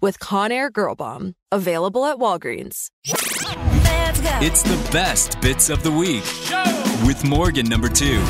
with Conair Girl Bomb. Available at Walgreens. It's the best bits of the week with Morgan number two.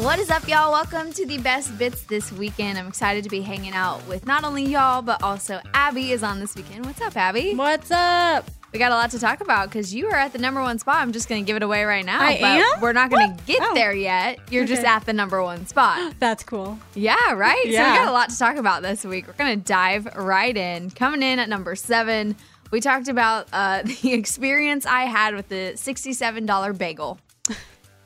What is up, y'all? Welcome to the best bits this weekend. I'm excited to be hanging out with not only y'all, but also Abby is on this weekend. What's up, Abby? What's up? We got a lot to talk about because you are at the number one spot. I'm just going to give it away right now. I but am? We're not going to get Oh. there yet. You're just at the number one spot. That's cool. Yeah, right? So we got a lot to talk about this week. We're going to dive right in. Coming in at number seven, we talked about uh, the experience I had with the $67 bagel.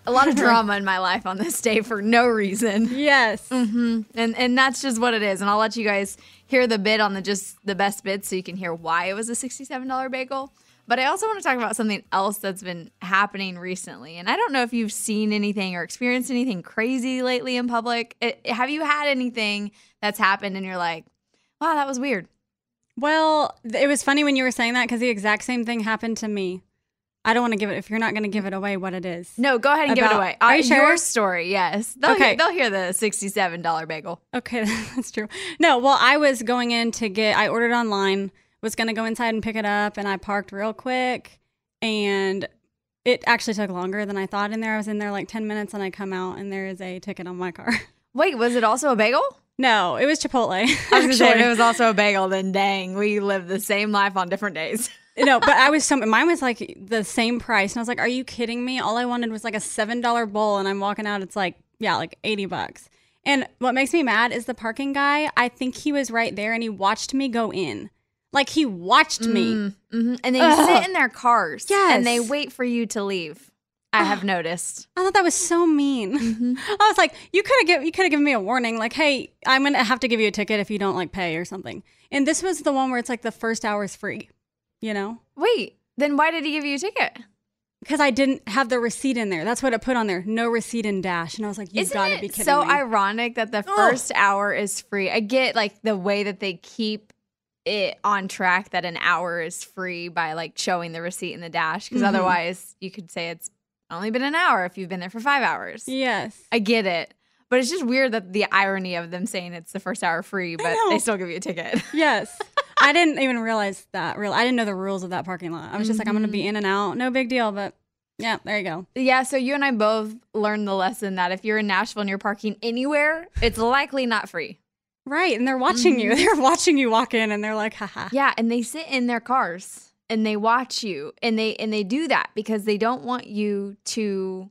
A lot of drama in my life on this day for no reason. Yes. and and that's just what it is. And I'll let you guys hear the bit on the just the best bits so you can hear why it was a sixty-seven dollar bagel. But I also want to talk about something else that's been happening recently. And I don't know if you've seen anything or experienced anything crazy lately in public. It, have you had anything that's happened and you're like, wow, that was weird? Well, it was funny when you were saying that because the exact same thing happened to me. I don't want to give it if you're not going to give it away what it is. No, go ahead and give it away. Are you Uh, sure? Your story, yes. They'll, Okay. hear, they'll hear the sixty-seven dollar bagel. Okay, that's true. No, well, I was going in to get, I ordered online, was going to go inside and pick it up, and I parked real quick. And it actually took longer than I thought in there. I was in there like 10 minutes, and I come out, and there is a ticket on my car. Wait, was it also a bagel? No, it was Chipotle. I was say if it was also a bagel, then dang, we live the same life on different days. No, but I was so mine was like the same price, and I was like, "Are you kidding me?" All I wanted was like a seven dollar bowl, and I'm walking out. It's like yeah, like eighty bucks. And what makes me mad is the parking guy. I think he was right there, and he watched me go in. Like he watched me. hmm And they Ugh. sit in their cars and they wait for you to leave. I have noticed. I thought that was so mean. Mm-hmm. I was like, you could have you could have given me a warning, like, hey, I'm gonna have to give you a ticket if you don't like pay or something. And this was the one where it's like the first hour is free, you know, Wait, then why did he give you a ticket? because I didn't have the receipt in there. That's what it put on there, no receipt in dash. And I was like, you've got to be kidding so me. So ironic that the first hour is free? I get like the way that they keep it on track that an hour is free by like showing the receipt in the dash because Mhm. otherwise you could say it's only been an hour if you've been there for five hours. yes. I get it. But it's just weird that the irony of them saying it's the first hour free, but they still give you a ticket. Yes. I didn't even realize that. Real, I didn't know the rules of that parking lot. I was just like, I'm going to be mm-hmm. in and out. No big deal. But yeah, there you go. Yeah, so you and I both learned the lesson that if you're in Nashville and you're parking anywhere, it's likely not free. Right. And they're watching you. Mm-hmm. They're watching you walk in and they're like, haha. Yeah, and they sit in their cars and they watch you and they and they do that because they don't want you to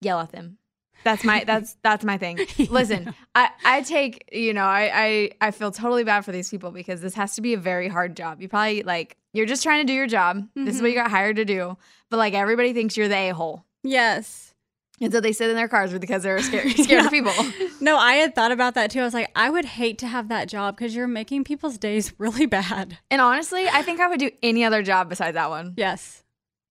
yell at them. That's my that's that's my thing. Listen, I I take, you know, I I I feel totally bad for these people because this has to be a very hard job. You probably like you're just trying to do your job. This is what mm-hmm. you got hired to do. But like everybody thinks you're the a-hole. Yes. And so they sit in their cars because they're scared scared Yeah. of people. No, I had thought about that too. I was like, I would hate to have that job because you're making people's days really bad. And honestly, I think I would do any other job besides that one. Yes.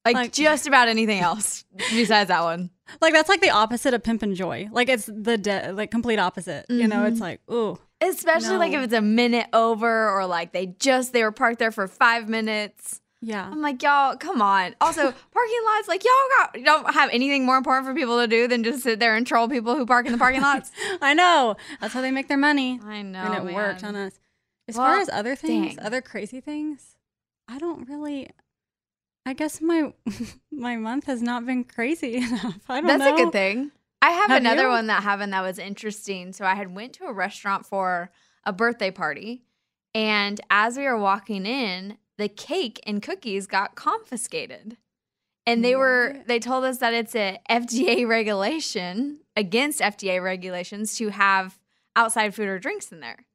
Like, Like- just about anything else besides that one. Like that's like the opposite of pimp and joy. Like it's the de- like complete opposite. You know, it's mm-hmm. like, ooh. Especially like if it's a minute over or like they just they were parked there for five minutes. Yeah. I'm like, y'all, come on. Also, parking lots, like y'all got don't have anything more important for people to do than just sit there and troll people who park in the parking lots. I know. That's how they make their money. I know. and it worked on us. As Well, far as other things, dang. other crazy things, I don't really. I guess my my month has not been crazy enough. I don't That's know. a good thing. I have, Have another you? one that happened that was interesting. So I had went to a restaurant for a birthday party, and as we were walking in, the cake and cookies got confiscated. And they were they told us that it's a FDA regulation against FDA regulations to have outside food or drinks in there.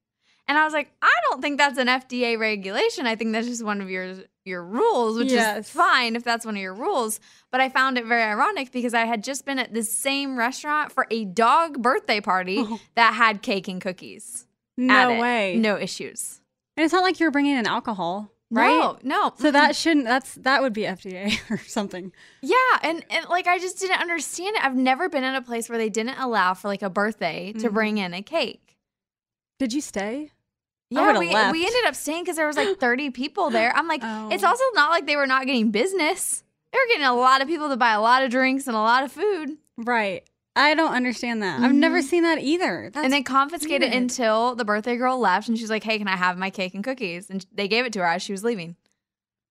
And I was like, I don't think that's an FDA regulation. I think that's just one of your your rules, which Yes. is fine if that's one of your rules. But I found it very ironic because I had just been at the same restaurant for a dog birthday party Oh. that had cake and cookies. No way. No issues. And it's not like you're bringing in alcohol, right? No, no. So that shouldn't. That's that would be FDA or something. Yeah, and, and like I just didn't understand it. I've never been in a place where they didn't allow for like a birthday to Mhm. bring in a cake. Did you stay? Yeah, we, left. we ended up staying because there was like 30 people there. I'm like, it's Oh. also not like they were not getting business. They were getting a lot of people to buy a lot of drinks and a lot of food. Right. I don't understand that. I've never mm-hmm. seen that either. That's and they confiscated weird. until the birthday girl left and she's like, hey, can I have my cake and cookies? And they gave it to her as she was leaving.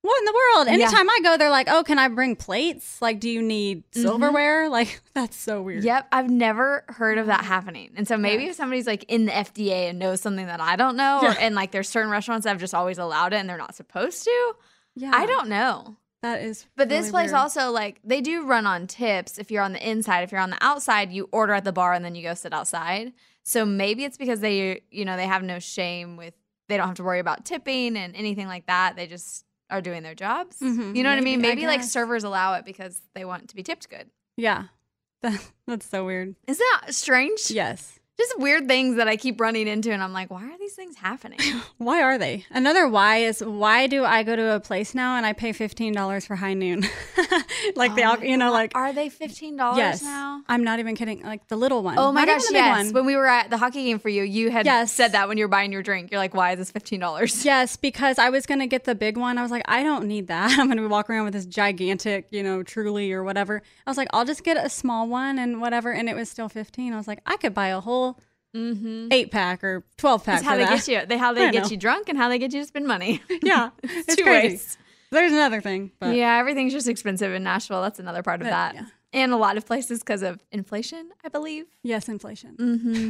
What in the world? Yeah. Anytime I go, they're like, "Oh, can I bring plates? Like, do you need mm-hmm. silverware?" Like, that's so weird. Yep, I've never heard of that mm-hmm. happening. And so maybe Yes. if somebody's like in the FDA and knows something that I don't know, or, and like there's certain restaurants that have just always allowed it and they're not supposed to, Yeah. I don't know. That is. But this place weird. also like they do run on tips. If you're on the inside, if you're on the outside, you order at the bar and then you go sit outside. So maybe it's because they, you know, they have no shame with they don't have to worry about tipping and anything like that. They just are doing their jobs. Mhm, You know what I mean? maybe, I like servers allow it because they want to be tipped good. Yeah. That's so weird. Isn't that strange? Yes. Just weird things that I keep running into, and I'm like, why are these things happening? Why are they? Another why is why do I go to a place now and I pay fifteen dollars for high noon? like the Oh al- my you know God. like are they fifteen dollars yes. now? I'm not even kidding. Like the little one. Oh my Not gosh, the big yes. one. When we were at the hockey game for you, you had Yes. said that when you were buying your drink. You're like, why is this fifteen dollars? Yes, because I was gonna get the big one. I was like, I don't need that. I'm gonna walk around with this gigantic, you know, truly or whatever. I was like, I'll just get a small one and whatever. And it was still 15. I was like, I could buy a whole Mm-hmm. eight pack or 12 pack. That's how they that. get you. They how they get know. you drunk and how they get you to spend money. Yeah, it's, it's two crazy. ways. There's another thing, but yeah, everything's just expensive in Nashville. That's another part of But, that, yeah. and a lot of places because of inflation, I believe. yes, inflation. Mm-hmm.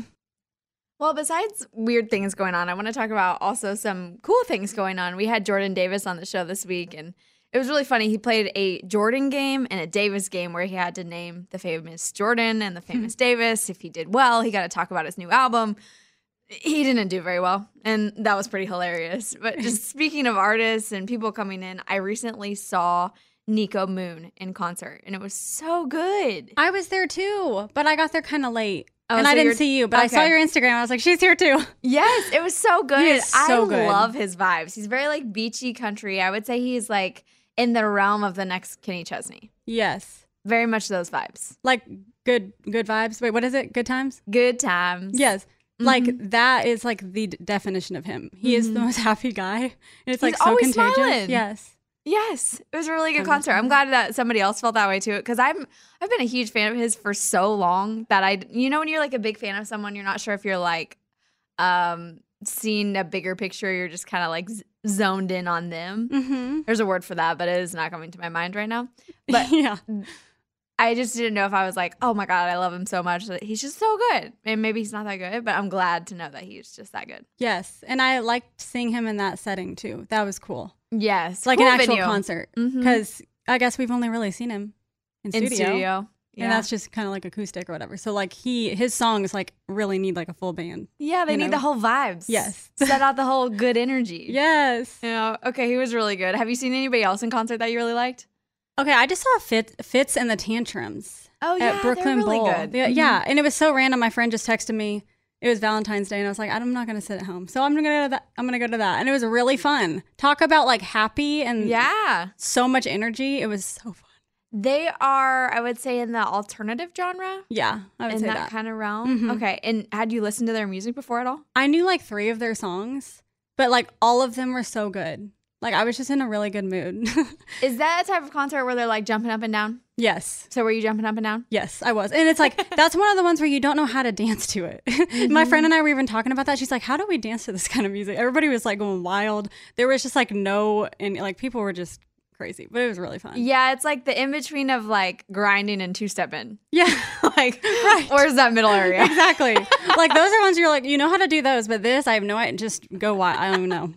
Well, besides weird things going on, I want to talk about also some cool things going on. We had Jordan Davis on the show this week, and it was really funny. He played a Jordan game and a Davis game where he had to name the famous Jordan and the hmm. famous Davis. If he did well, he got to talk about his new album. He didn't do very well, and that was pretty hilarious. But just speaking of artists and people coming in, I recently saw Niko Moon in concert, and it was so good. I was there too, but I got there kind of late. Oh, and so I didn't see you, but I saw your Instagram. I was like, she's here too. Yes, it was so good. So I good. love his vibes. He's very like beachy country. I would say he's like in the realm of the next Kenny Chesney. Yes, Very much those vibes. like good, good vibes. Wait, what is it? Good times. Good times. Yes. Like Mm-hmm. that is like the d- definition of him. He is the most happy guy. And it's like so always contagious. smiling. Yes. Yes, it was a really good concert. I'm glad that somebody else felt that way too. Because I'm, I've been a huge fan of his for so long that I, you know, when you're like a big fan of someone, you're not sure if you're like, um, seeing a bigger picture. You're just kind of like z- zoned in on them. Mm-hmm. There's a word for that, but it is not coming to my mind right now. But yeah. I just didn't know if I was like, oh my God, I love him so much. that He's just so good. And maybe he's not that good, but I'm glad to know that he's just that good. Yes. And I liked seeing him in that setting too. That was cool. Yes. Like cool an actual venue. concert. Because I guess we've only really seen him in studio. in studio. Yeah. And that's just kind of like acoustic or whatever. So like he his songs like really need like a full band. yeah, they need know. the whole vibes. Yes. Set out the whole good energy. Yes. Yeah. Okay, he was really good. Have you seen anybody else in concert that you really liked? Okay, I just saw Fitz, Fitz and the Tantrums. Oh yeah, at Brooklyn really Bowl. good. Yeah, Mhm. yeah, and it was so random. My friend just texted me. It was Valentine's Day, and I was like, I'm not gonna sit at home, so I'm gonna go to that. I'm gonna go to that, and it was really fun. Talk about like happy and Yeah. so much energy. It was so fun. They are, I would say, in the alternative genre. Yeah, I would in say that, that. kind of realm. Mhm. Okay. And had you listened to their music before at all? I knew like three of their songs, but like all of them were so good. Like I was just in a really good mood. Is that a type of concert where they're like jumping up and down? yes. So were you jumping up and down? Yes, I was. And it's like, that's one of the ones where you don't know how to dance to it. My friend and I were even talking about that. She's like, how do we dance to this kind of music? Everybody was like going wild. There was just like no, and like people were just crazy, but it was really fun. Yeah, it's like the in between of like grinding and two stepping. Yeah. like, right. where's that middle area? exactly. like those are ones you're like, you know how to do those, but this, I have no idea. Just go wild. I don't even know.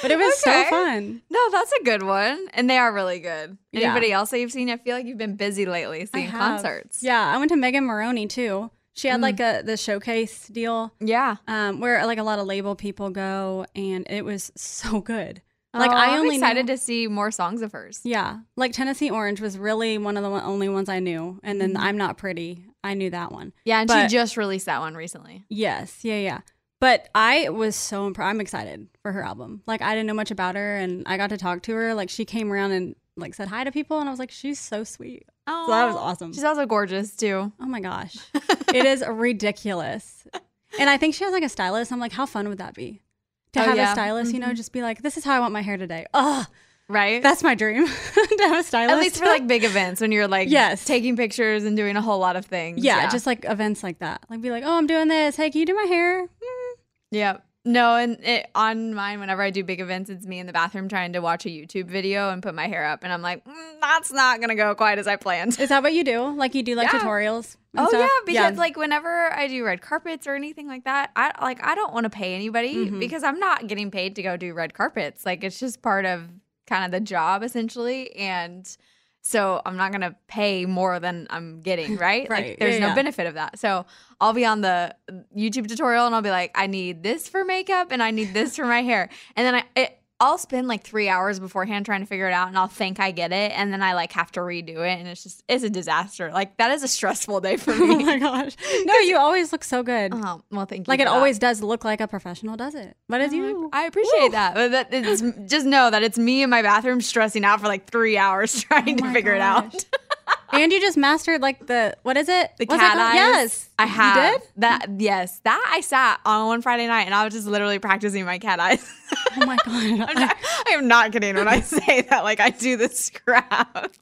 But it was Okay. so fun. No, that's a good one. And they are really good. Yeah. Anybody else that you've seen? I feel like you've been busy lately seeing concerts. Yeah, I went to Megan Moroney too. She had Mm. like a the showcase deal Yeah. um, where like a lot of label people go, and it was so good. Like Oh, I I'm only excited knew, to see more songs of hers. yeah, like Tennessee Orange was really one of the only ones I knew, and then Mm-hmm. I'm Not Pretty, I knew that one. Yeah, and But- she just released that one recently. Yes, yeah, yeah. But I was so impressed. I'm excited for her album. Like I didn't know much about her, and I got to talk to her. Like she came around and like said hi to people, and I was like, she's so sweet. Oh, that was awesome. She's also gorgeous too. Oh my gosh, it is ridiculous. And I think she has like a stylist. I'm like, how fun would that be? To Oh, have yeah. a stylist, you know, Mhm. just be like, this is how I want my hair today. Oh, Right? that's my dream to have a stylist. At least for like big events when you're like Yes. taking pictures and doing a whole lot of things. yeah, just like events like that. Like be like, oh, I'm doing this. Hey, can you do my hair? Mm. Yep. No, and it, on mine, whenever I do big events, it's me in the bathroom trying to watch a YouTube video and put my hair up, and I'm like, mm, that's not gonna go quite as I planned. Is that what you do? Like you do like Yeah. tutorials? and Oh stuff? yeah, because like whenever I do red carpets or anything like that, I like I don't want to pay anybody Mhm. because I'm not getting paid to go do red carpets. Like it's just part of kind of the job essentially, and so I'm not gonna pay more than I'm getting. Right? Right. Like there's Yeah, no yeah. benefit of that. So I'll be on the YouTube tutorial and I'll be like, I need this for makeup and I need this for my hair, and then I. It, I'll spend like three hours beforehand trying to figure it out, and I'll think I get it, and then I like have to redo it, and it's just it's a disaster. Like that is a stressful day for oh me. my gosh. No, you always look so good. Oh, well, thank you. like it that. always does look like a professional does it. But it's I'm you. I appreciate that. But that it's just know that it's me in my bathroom stressing out for like three hours trying oh to Oh my figure gosh. it out. And you just mastered like the what is it? The cat eyes. Yes, I have. You did? that. Yes, that I sat on one Friday night and I was just literally practicing my cat eyes. Oh my god, I'm not, I am not kidding when I say that. Like I do this crap.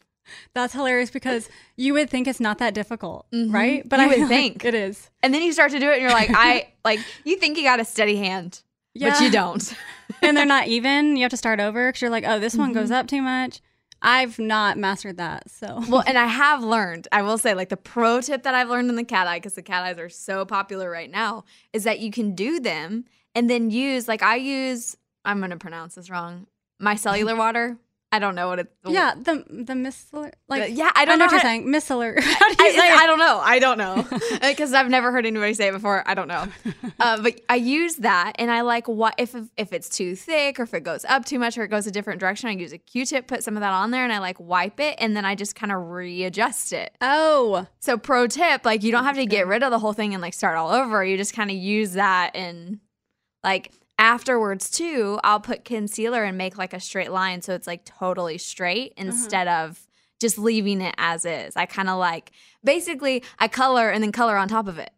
that's hilarious because you would think it's not that difficult, Mhm. right? You I would feel like think. it is. And then you start to do it and you're like, I like you think you got a steady hand, but you don't. and they're not even. You have to start over because you're like, oh, this one Mm-hmm. goes up too much. I've not mastered that, so Well, and I have learned, I will say, like the pro tip that I've learned in the cat eye, because the cat eyes are so popular right now, is that you can do them and then use, like, I use, I'm going to pronounce this wrong, my cellular water. I don't know what it yeah, the the micellar like yeah, I don't know know what you're saying. Micellar. How do you I, I it? don't know. I don't know because I've never heard anybody say it before. I don't know, uh, but I use that, and I like what if if it's too thick or if it goes up too much or it goes a different direction. I use a Q-tip, put some of that on there, and I like wipe it, and then I just kind of readjust it. Oh, So pro tip, like you don't have to get rid of the whole thing and like start all over. You just kind of use that and like afterwards too, I'll put concealer and make like a straight line so it's like totally straight mm-hmm. instead of just leaving it as is. I kind of like basically I color and then color on top of it.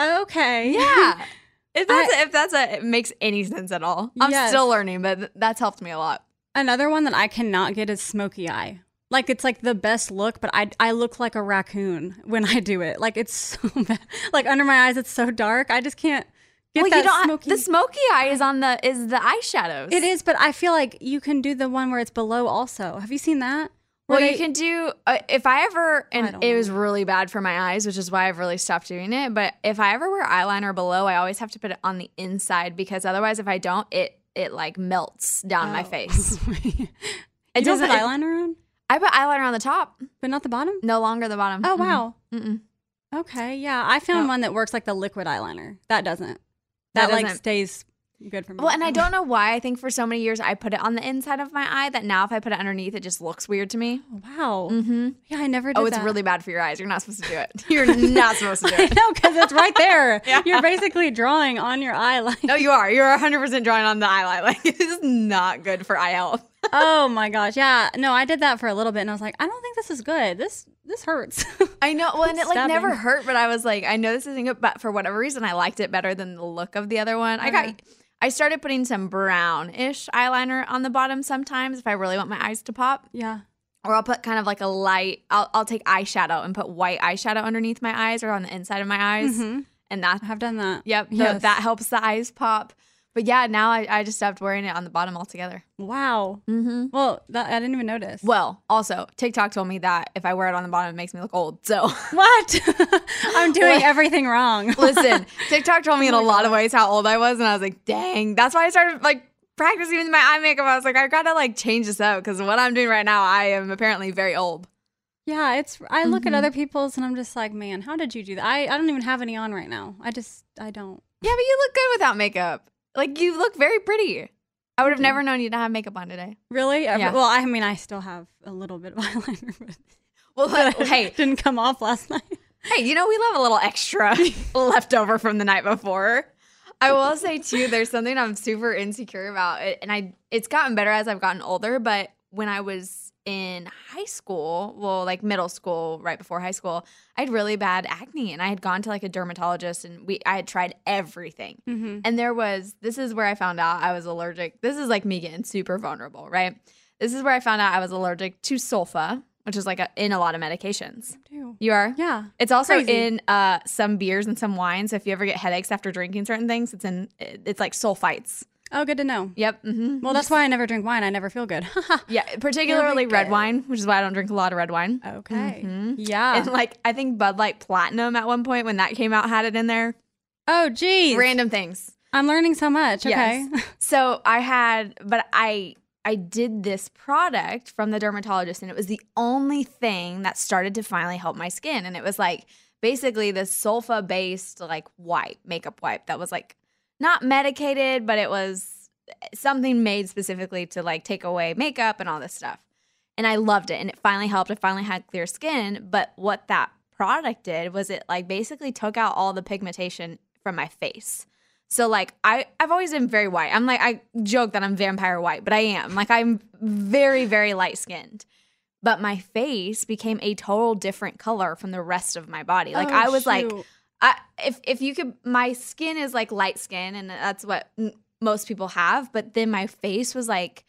okay. Yeah. If that's a, if that's a it makes any sense at all. I'm Yes. still learning, but th- that's helped me a lot. Another one that I cannot get is smoky eye. Like it's like the best look, but I I look like a raccoon when I do it. Like it's so bad. Like under my eyes, it's so dark. I just can't get well, you don't smoky. the smoky eye is on the is the eyeshadows. it is, but I feel like you can do the one where it's below. Also, have you seen that? Where Well, they- you can do uh, if I ever, and don't it was really bad for my eyes, which is why I've really stopped doing it. But if I ever wear eyeliner below, I always have to put it on the inside because otherwise, if I don't, it it like melts down my Oh. face. you It put doesn't. eyeliner on, I put eyeliner on the top, but not the bottom. no longer the bottom. Oh wow. Mm-mm. Okay, yeah, I found No. one that works like the liquid eyeliner. That doesn't. That That, like stays good for me. Well, and I don't know why. I think for so many years I put it on the inside of my eye that now if I put it underneath, it just looks weird to me. Oh, wow. Mm-hmm. Yeah, I never did Oh, it's that. really bad for your eyes. You're not supposed to do it. You're not supposed to do it. no, because it's right there. Yeah. You're basically drawing on your eye line. No, you are. You're 100% drawing on the eye line. Like, it is not good for eye health. oh my gosh. Yeah. No, I did that for a little bit and I was like, I don't think this is good. This this hurts. I know. Well, and it like never hurt, but I was like, I know this isn't good, but for whatever reason, I liked it better than the look of the other one. I got. I started putting some brownish eyeliner on the bottom sometimes if I really want my eyes to pop, yeah. or I'll put kind of like a light. I'll I'll take eyeshadow and put white eyeshadow underneath my eyes or on the inside of my eyes, Mhm. and that I have done that. Yep. Yes. that helps the eyes pop. But yeah, now I, I just stopped wearing it on the bottom altogether. Wow. Mm-hmm. Well, that, I didn't even notice. Well, also, TikTok told me that if I wear it on the bottom, it makes me look old. So What? I'm doing everything wrong. listen, TikTok told me in a lot of ways how old I was. And I was like, dang. That's why I started like practicing with my eye makeup. I was like, I gotta like change this up because what I'm doing right now, I am apparently very old. Yeah, it's. I look Mhm. at other people's and I'm just like, man, how did you do that? I, I don't even have any on right now. I just, I don't. Yeah, but you look good without makeup. Like you look very pretty. I would have never known you to have makeup on today. Really? Yeah. Well, I mean, I still have a little bit of eyeliner, but Well, but hey, didn't come off last night. Hey, you know, we love a little extra left over from the night before. I will say too, there's something I'm super insecure about, and I it's gotten better as I've gotten older. But when I was in high school, well, like middle school, right before high school, I had really bad acne, and I had gone to like a dermatologist, and we I had tried everything, Mm-hmm. and there was this is where I found out I was allergic. This is like me getting super vulnerable, right? This is where I found out I was allergic to sulfa, which is like a, in a lot of medications. Too, You are? Yeah. It's also Crazy. in uh, some beers and some wines. So if you ever get headaches after drinking certain things, it's in it's like sulfites. Oh, good to know. Yep. hmm Well, that's why I never drink wine. I never feel good. Yeah, particularly red go. wine, which is why I don't drink a lot of red wine. okay. Mhm. Yeah. And like I think Bud Light Platinum at one point when that came out had it in there. oh, geez. Random things. I'm learning so much. Okay. Yes. So I had, but I I did this product from the dermatologist, and it was the only thing that started to finally help my skin. And it was like basically this sulfa based like wipe, makeup wipe that was like not medicated, but it was eh, something made specifically to like take away makeup and all this stuff. And I loved it, and it finally helped. I finally had clear skin. But what that product did was it like basically took out all the pigmentation from my face. So like I I've always been very white. I'm like I joke that I'm vampire white, but I am. Like I'm very very light skinned. But my face became a total different color from the rest of my body. Like Oh, I was like shoot. I if if you could my skin is like light skin and that's what n- most people have, but then my face was like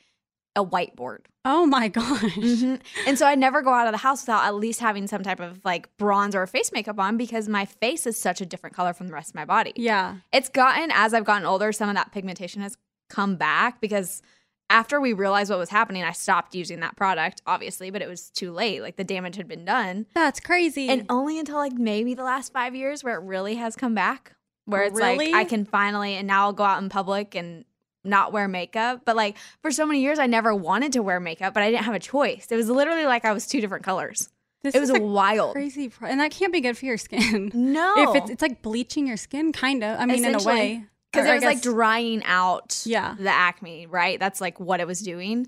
a whiteboard. Oh my gosh. Mhm. And so I never go out of the house without at least having some type of like bronze or face makeup on because my face is such a different color from the rest of my body. Yeah. It's gotten as I've gotten older, some of that pigmentation has come back because after we realized what was happening, I stopped using that product, obviously, but it was too late. Like the damage had been done. That's crazy. And only until like maybe the last five years where it really has come back. Where it's Really? like I can finally and now I'll go out in public and not wear makeup. But like for so many years I never wanted to wear makeup, but I didn't have a choice. It was literally like I was two different colors. this it was a wild. crazy, pro- and that can't be good for your skin. No. If it's it's like bleaching your skin, kind of. I mean, in a way, because it was like drying out Yeah. the acne right? That's like what it was doing.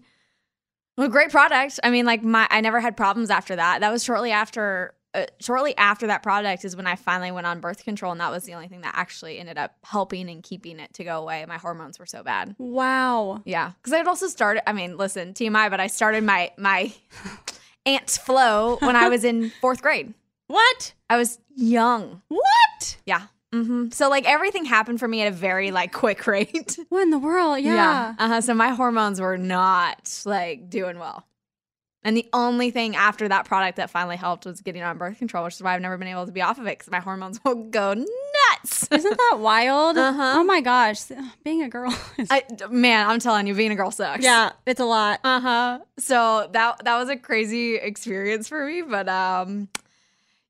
Well great product. I mean like my i never had problems after that. That was shortly after uh, shortly after that product is when i finally went on birth control and that was the only thing that actually ended up helping and keeping it to go away. My hormones were so bad. Wow. yeah. Because i had also started i mean listen tmi but i started my my aunt's flow when i was in fourth grade. What? i was young. What? yeah hmm so like everything happened for me at a very like quick rate What in the world? Yeah. Uh-huh. So my hormones were not like doing well. And the only thing after that product that finally helped was getting on birth control, which is why I've never been able to be off of it because my hormones will go nuts. Isn't that wild? Uh-huh. Oh my gosh. Being a girl is. I, man, I'm telling you, being a girl sucks. yeah, it's a lot. Uh huh. So that that was a crazy experience for me, but um,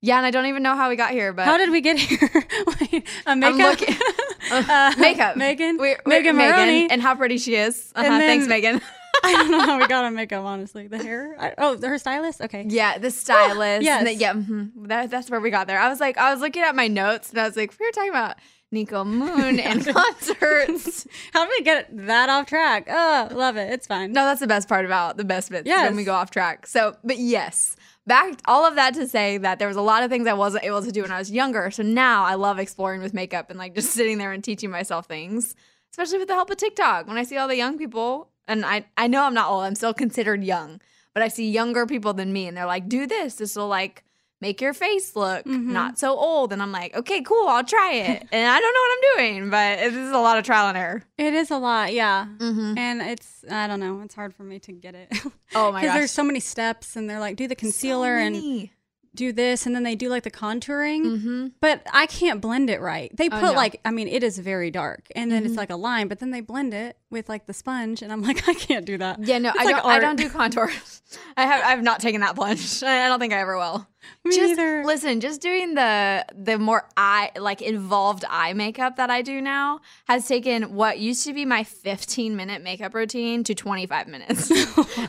yeah, and I don't even know how we got here, but How did we get here? Wait, a makeup? looking- uh, makeup, Megan? We're, we're- Megan Moroney. and how pretty she is. Uh-huh. Then- Thanks, Megan. I don't know how we got on makeup, honestly. The hair? I, oh, her stylist? Okay. Yeah, the stylist. yes. the- yeah, mhm. that, that's where we got there. I was like, I was looking at my notes and I was like, we were talking about Niko Moon and concerts. How did we get that off track? Oh, love it. It's fine. No, that's the best part about the best bits Yes. when we go off track. So, but yes, back all of that to say that there was a lot of things I wasn't able to do when I was younger. So now I love exploring with makeup and like just sitting there and teaching myself things, especially with the help of TikTok. When I see all the young people and I I know I'm not old. I'm still considered young, but I see younger people than me, and they're like, "Do this. This will like." Make your face look Mhm. not so old. And I'm like, okay, cool, I'll try it. and I don't know what I'm doing, but this is a lot of trial and error. It is a lot, yeah. Mm-hmm. And it's I don't know, it's hard for me to get it. Oh my Because there's so many steps and they're like do the concealer and do this and then they do like the contouring. Mm-hmm. But I can't blend it right. They Oh, put no. like I mean it is very dark and then Mhm. it's like a line, but then they blend it with like the sponge and I'm like I can't do that. Yeah, no, It's I like don't. I don't do contour. I have. I've not taken that plunge. I don't think I ever will. Me just neither. listen. Just doing the the more eye like involved eye makeup that I do now has taken what used to be my 15 minute makeup routine to 25 minutes,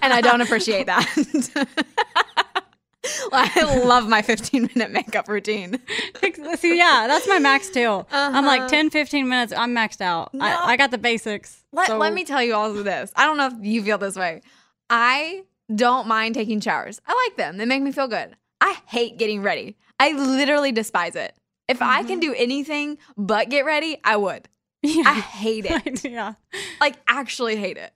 and I don't appreciate that. I love my 15 minute makeup routine. See, yeah, that's my max too. I'm like Uh-huh. 10, 15 minutes. I'm maxed out. No. I, I got the basics. Let, so- let me tell you all of this. I don't know if you feel this way. I don't mind taking showers. I like them. They make me feel good. I hate getting ready. I literally despise it. If I Mm-hmm. can do anything but get ready, I would. Yeah. I hate it. yeah. like actually hate it.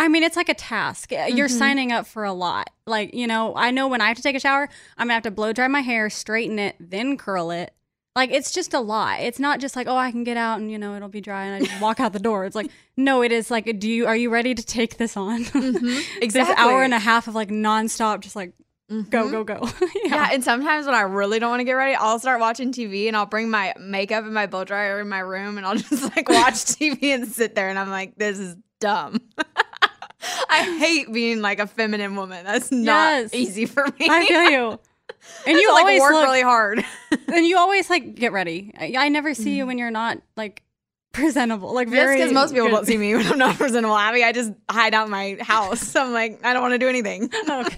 I mean, it's like a task. Uh, You're Mhm. signing up for a lot. Like, you know, I know when I have to take a shower, I'm gonna have to blow dry my hair, straighten it, then curl it. Like, it's just a lot. It's not just like, oh, I can get out and you know it'll be dry and I just walk out the door. It's like, no, it is like, do you are you ready to take this on? this Exactly. hour and a half of like nonstop, just like go Mhm. go go. Yeah. and sometimes when I really don't want to get ready, I'll start watching TV and I'll bring my makeup and my blow dryer in my room and I'll just like watch TV and sit there and I'm like, this is dumb. I hate being like a feminine woman. That's not Yes. easy for me. I feel you. And you like always work look, really hard. and you always like get ready. I, I never see Mm. you when you're not like presentable. Like very because most people good. don't see me when I'm not presentable, Abby. I just hide out in my house. I'm like, I don't want to do anything. Okay.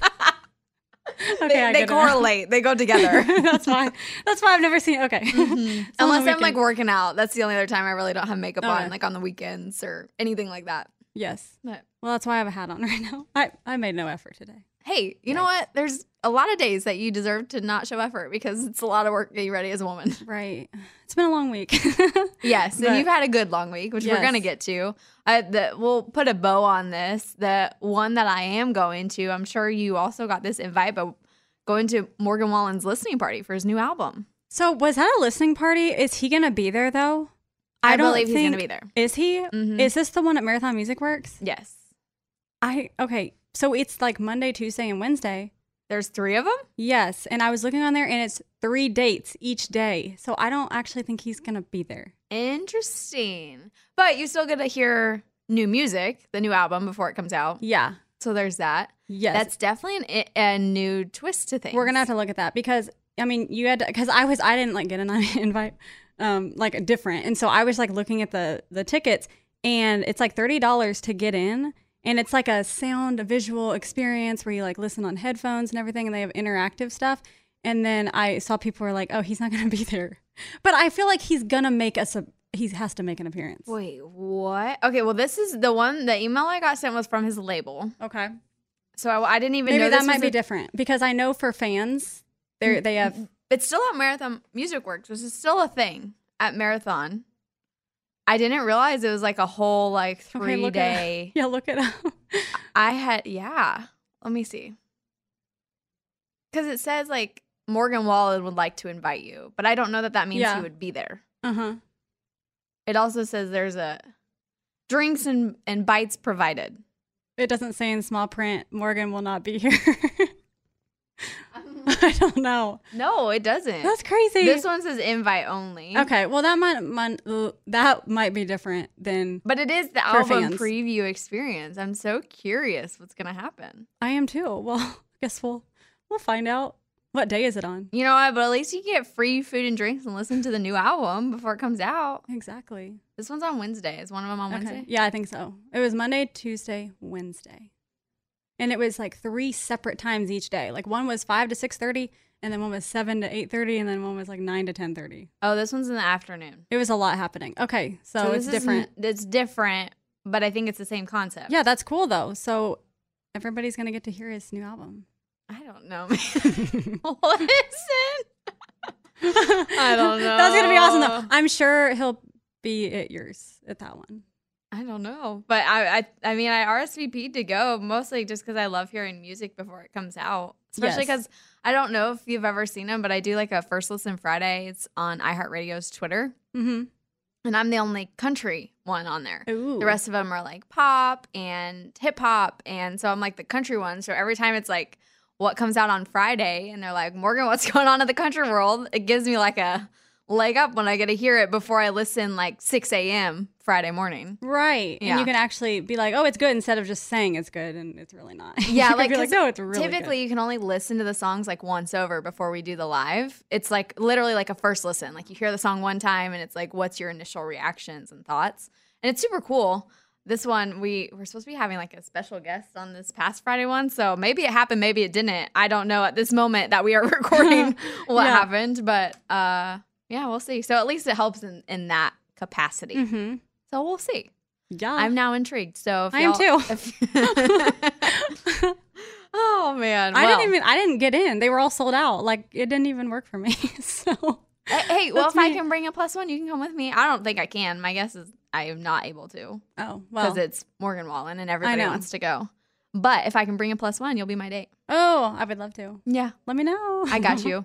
they Okay, they it. correlate. They go together. That's why. That's why I've never seen. Okay, the Unless I'm like working out. That's the only other time I really don't have makeup on, like on the weekends or anything like that. Yes. But Well, that's why I have a hat on right now. I I made no effort today. hey, you know what? There's a lot of days that you deserve to not show effort because it's a lot of work getting ready as a woman. Right. It's been a long week. Yes, and you've had a good long week, which we're gonna get to. Uh, the, we'll put a bow on this. The one that I am going to, I'm sure you also got this invite, but going to Morgan Wallen's listening party for his new album. so was that a listening party? Is he gonna be there though? I, don't believe he's gonna be there. Is he? Mhm. Is this the one at Marathon Music Works? Yes, I okay. So it's like Monday, Tuesday, and Wednesday. there's three of them. Yes, and I was looking on there, and it's three dates each day. So I don't actually think he's gonna be there. Interesting, but you still get to hear new music, the new album before it comes out. Yeah. So there's that. Yes. That's definitely an, a new twist to things. We're gonna have to look at that because I mean, you had because I was I didn't like get an invite, um, like a different, and so I was like looking at the the tickets, and it's like thirty dollars to get in, and it's like a sound, a visual experience where you like listen on headphones and everything, and they have interactive stuff. And then I saw people were like, "Oh, he's not gonna be there," but I feel like he's gonna make us a he has to make an appearance. Wait, what? Okay, well, this is the one. The email I got sent was from his label, Okay, so I, I didn't even maybe know that this might be a- different because I know for fans, they they have It's still at Marathon Music Works, which is still a thing at Marathon. I didn't realize it was like a whole like Okay, three it- day. yeah, look it up. I had yeah. Let me see. Because it says like Morgan Wallen would like to invite you, but I don't know that that means Yeah. he would be there. Uh huh. It also says there's a drinks and, and bites provided. It doesn't say in small print, Morgan will not be here. I don't know. No, it doesn't. That's crazy. This one says invite only. okay, well that might, might that might be different than But it is the album fans. preview experience. I'm so curious what's gonna happen. I am too. Well, I guess we'll we'll find out. What day is it on? You know what? But at least you get free food and drinks and listen to the new album before it comes out. Exactly. This one's on Wednesday. Is one of them on Okay. Wednesday? Yeah, I think so. It was Monday, Tuesday, Wednesday. And it was like three separate times each day. Like one was 5 to 6:30 and then one was 7 to 8:30 and then one was like 9 to 10:30. Oh, this one's in the afternoon. It was a lot happening. Okay, so, this it's different. n- It's different, but I think it's the same concept. Yeah, that's cool though. So everybody's gonna get to hear his new album. I don't know, man. Listen. I don't know. That's gonna be awesome though. I'm sure he'll be at yours at that one. I don't know, but I, I, I mean, I RSVP'd to go mostly just because I love hearing music before it comes out. Especially Yes. because I don't know if you've ever seen them, but I do like a first listen Fridays on iHeartRadio's Twitter, Mm-hmm. and I'm the only country one on there. Ooh. The rest of them are like pop and hip hop, and so I'm like the country one. So every time it's like what comes out on Friday, and they're like Morgan, what's going on in the country world? It gives me like a leg up when I get to hear it before I listen like 6 a.m. Friday morning. Right. And you can actually be like, oh, it's good instead of just saying it's good and it's really not. Yeah, like, be like no, it's really typically good. you can only listen to the songs like once over before we do the live. It's like literally like a first listen. Like you hear the song one time and it's like what's your initial reactions and thoughts. And it's super cool. This one we we're supposed to be having like a special guest on this past Friday one. So maybe it happened, maybe it didn't. I don't know at this moment that we are recording what Yeah. happened, but uh yeah, we'll see. So at least it helps in in that capacity. Mhm. So we'll see. Yeah. I'm now intrigued. So if I am too. if- oh man, I Well, didn't even I didn't get in. They were all sold out. Like it didn't even work for me. so Hey, well, if I can bring a plus one, you can come with me. I don't think I can. My guess is I am not able to oh well. because it's Morgan Wallen and everybody wants to go. But if I can bring a plus one, you'll be my date. oh, I would love to. Yeah, Let me know. I got you.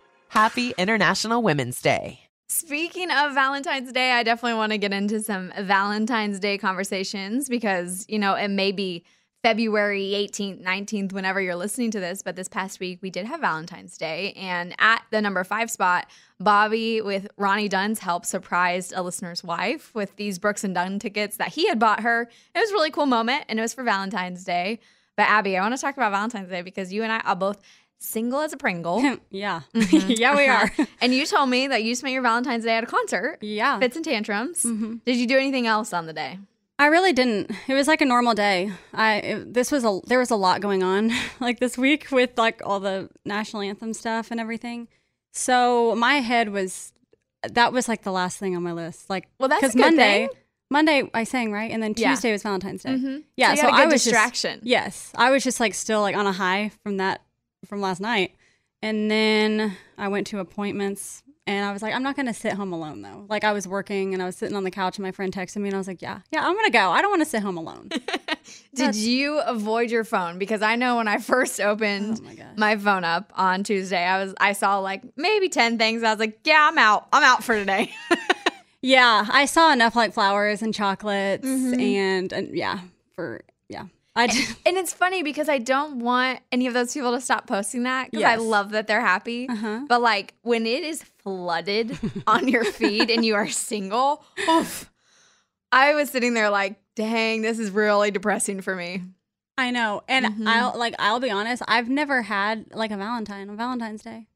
Happy International Women's Day. Speaking of Valentine's Day, I definitely want to get into some Valentine's Day conversations because, you know, it may be February 18th, 19th, whenever you're listening to this, but this past week we did have Valentine's Day. And at the number five spot, Bobby, with Ronnie Dunn's help, surprised a listener's wife with these Brooks and Dunn tickets that he had bought her. It was a really cool moment and it was for Valentine's Day. But Abby, I want to talk about Valentine's Day because you and I are both single as a Pringle. yeah. yeah, we are. and you told me that you spent your Valentine's Day at a concert. Yeah. Fitz and Tantrums. Mhm. Did you do anything else on the day? I really didn't. It was like a normal day. I it, this was a there was a lot going on like this week with like all the national anthem stuff and everything. So my head was that was like the last thing on my list. Like Well, that's because Monday thing. Monday I sang right, and then Yeah. Tuesday was Valentine's Day. Mhm. Yeah, So a I was distraction. Just, yes, I was just like still like on a high from that from last night, and then I went to appointments. And I was like, I'm not gonna sit home alone though. Like I was working and I was sitting on the couch and my friend texted me and I was like, Yeah, yeah, I'm gonna go. I don't want to sit home alone. Did you avoid your phone? Because I know when I first opened my, phone up on Tuesday, I was I saw like maybe ten things. I was like, yeah, I'm out. I'm out for today. Yeah, I saw enough like flowers and chocolates Mhm. and, and yeah, for yeah. I just, and it's funny because I don't want any of those people to stop posting that because I love that they're happy. Uh-huh. But like when it is flooded on your feed and you are single, oof, I was sitting there like, dang, this is really depressing for me. I know. And Mhm. I'll like I'll be honest, I've never had like a Valentine on Valentine's Day.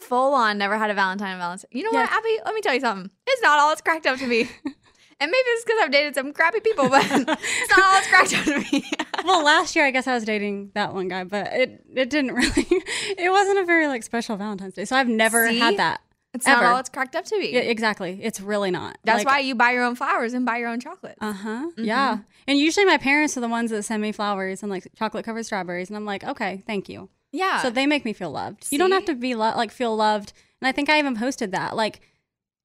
Full on, never had a Valentine. Valentine. You know Yes. what, Abby? Let me tell you something. It's not all it's cracked up to be. and maybe it's because I've dated some crappy people, but it's not all it's cracked up to be. well, last year I guess I was dating that one guy, but it it didn't really it wasn't a very like special Valentine's Day. So I've never See? had that. It's ever. not all it's cracked up to be. Yeah, exactly. It's really not. That's Like, why you buy your own flowers and buy your own chocolate. Uh huh. Mhm. Yeah. And usually my parents are the ones that send me flowers and like chocolate covered strawberries, and I'm like, okay, thank you. Yeah. So they make me feel loved. You don't have to be lo- like feel loved. And I think I even posted that like.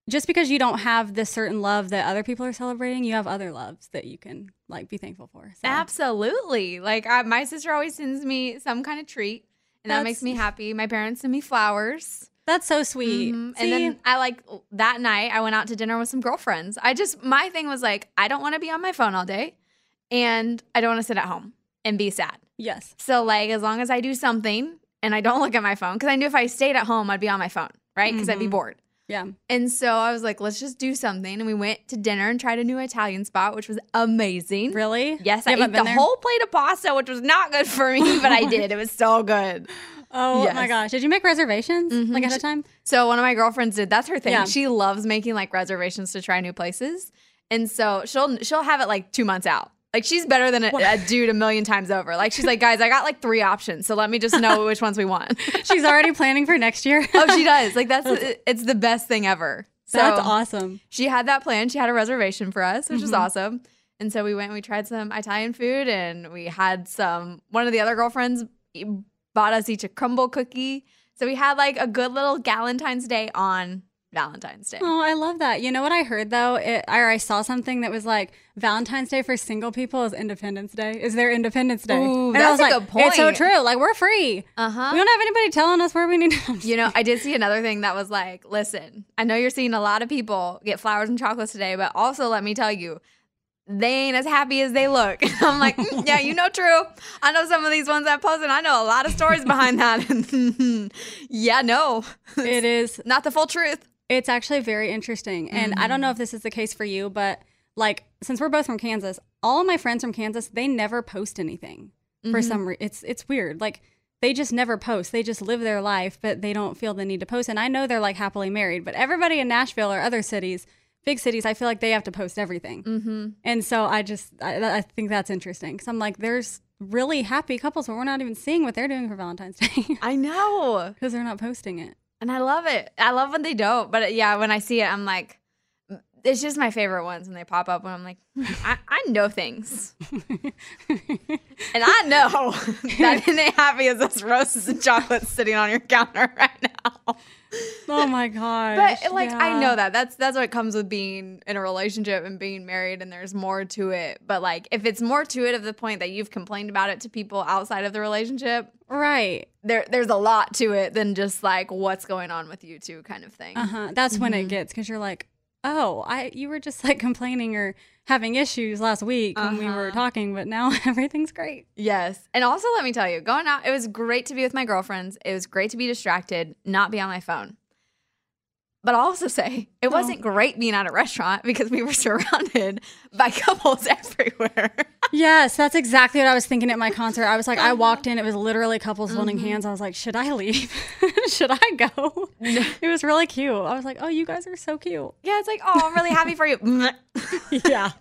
Just because you don't have this certain love that other people are celebrating, you have other loves that you can like be thankful for. So. Absolutely. Like I, my sister always sends me some kind of treat, and that makes me happy. My parents send me flowers. That's so sweet. Mhm. See? And then I like that night I went out to dinner with some girlfriends. I just my thing was like I don't want to be on my phone all day, and I don't want to sit at home and be sad. yes. So like as long as I do something and I don't look at my phone because I knew if I stayed at home I'd be on my phone, right? Because I'd be Mhm. bored. Yeah. And so I was like, let's just do something. And we went to dinner and tried a new Italian spot, which was amazing. Really? Yes, You I ate the there? whole plate of pasta, which was not good for me, but I did. It was so good. Oh my gosh. Did you make reservations mm-hmm. like ahead of time? So one of my girlfriends did. That's her thing. Yeah. She loves making like reservations to try new places, and so she'll she'll have it like two months out. Like she's better than a, a dude a million times over. Like she's like, guys, I got like three options, so let me just know which ones we want. She's already planning for next year. oh, she does. Like that's it's the best thing ever. So That's awesome. She had that plan. She had a reservation for us, which was Mhm. awesome. And so we went and we tried some Italian food and we had some one of the other girlfriends bought us each a crumble cookie. So we had like a good little Galentine's Day on Valentine's Day. Oh, I love that. You know what I heard though? It, or I saw something that was like Valentine's Day for single people is Independence Day. Is their Independence Day? Ooh, and that's a like, good It's so true. Like we're free. Uh-huh. We don't have anybody telling us where we need to. You know, I did see another thing that was like, listen, I know you're seeing a lot of people get flowers and chocolates today, but also let me tell you, they ain't as happy as they look. I'm like, "Mm, yeah, you know, true. I know some of these ones I posted. I know a lot of stories behind that. yeah, no, it is not the full truth. It's actually very interesting. And I don't know if this is the case for you, but like since we're both from Kansas, all my friends from Kansas, they never post anything for Mhm. some reason. It's it's weird. Like they just never post. They just live their life, but they don't feel the need to post. And I know they're like happily married, but everybody in Nashville or other cities, big cities, I feel like they have to post everything. Mm-hmm. And so I just I, I think that's interesting because I'm like, there's really happy couples, but we're not even seeing what they're doing for Valentine's Day I know. because they're not posting it. And I love it. I love when they don't. But yeah, when I see it, I'm like, it's just my favorite ones when they pop up when I'm like, "Hmm, I, I know things. and I know that it ain't happy as those roses and chocolates sitting on your counter right now. Oh my gosh! But like I know that. That's that's what comes with being in a relationship and being married and there's more to it. But like if it's more to it of the point that you've complained about it to people outside of the relationship, right? There there's a lot to it than just like what's going on with you two kind of thing. Uh huh. That's when Mhm. it gets because you're like, oh, I you were just like complaining or having issues last week when we were Uh-huh. talking, but now everything's great. Yes. And also, let me tell you, going out, it was great to be with my girlfriends. It was great to be distracted, not be on my phone. But I'll also say it wasn't great being at a restaurant because we were surrounded by couples everywhere. yes, that's exactly what I was thinking at my concert. I was like. I walked in, it was literally couples holding Mm-hmm. hands. I was like, should I leave? should I go? it was really cute. I was like, oh, you guys are so cute. Yeah, it's like, oh, I'm really happy for you. yeah.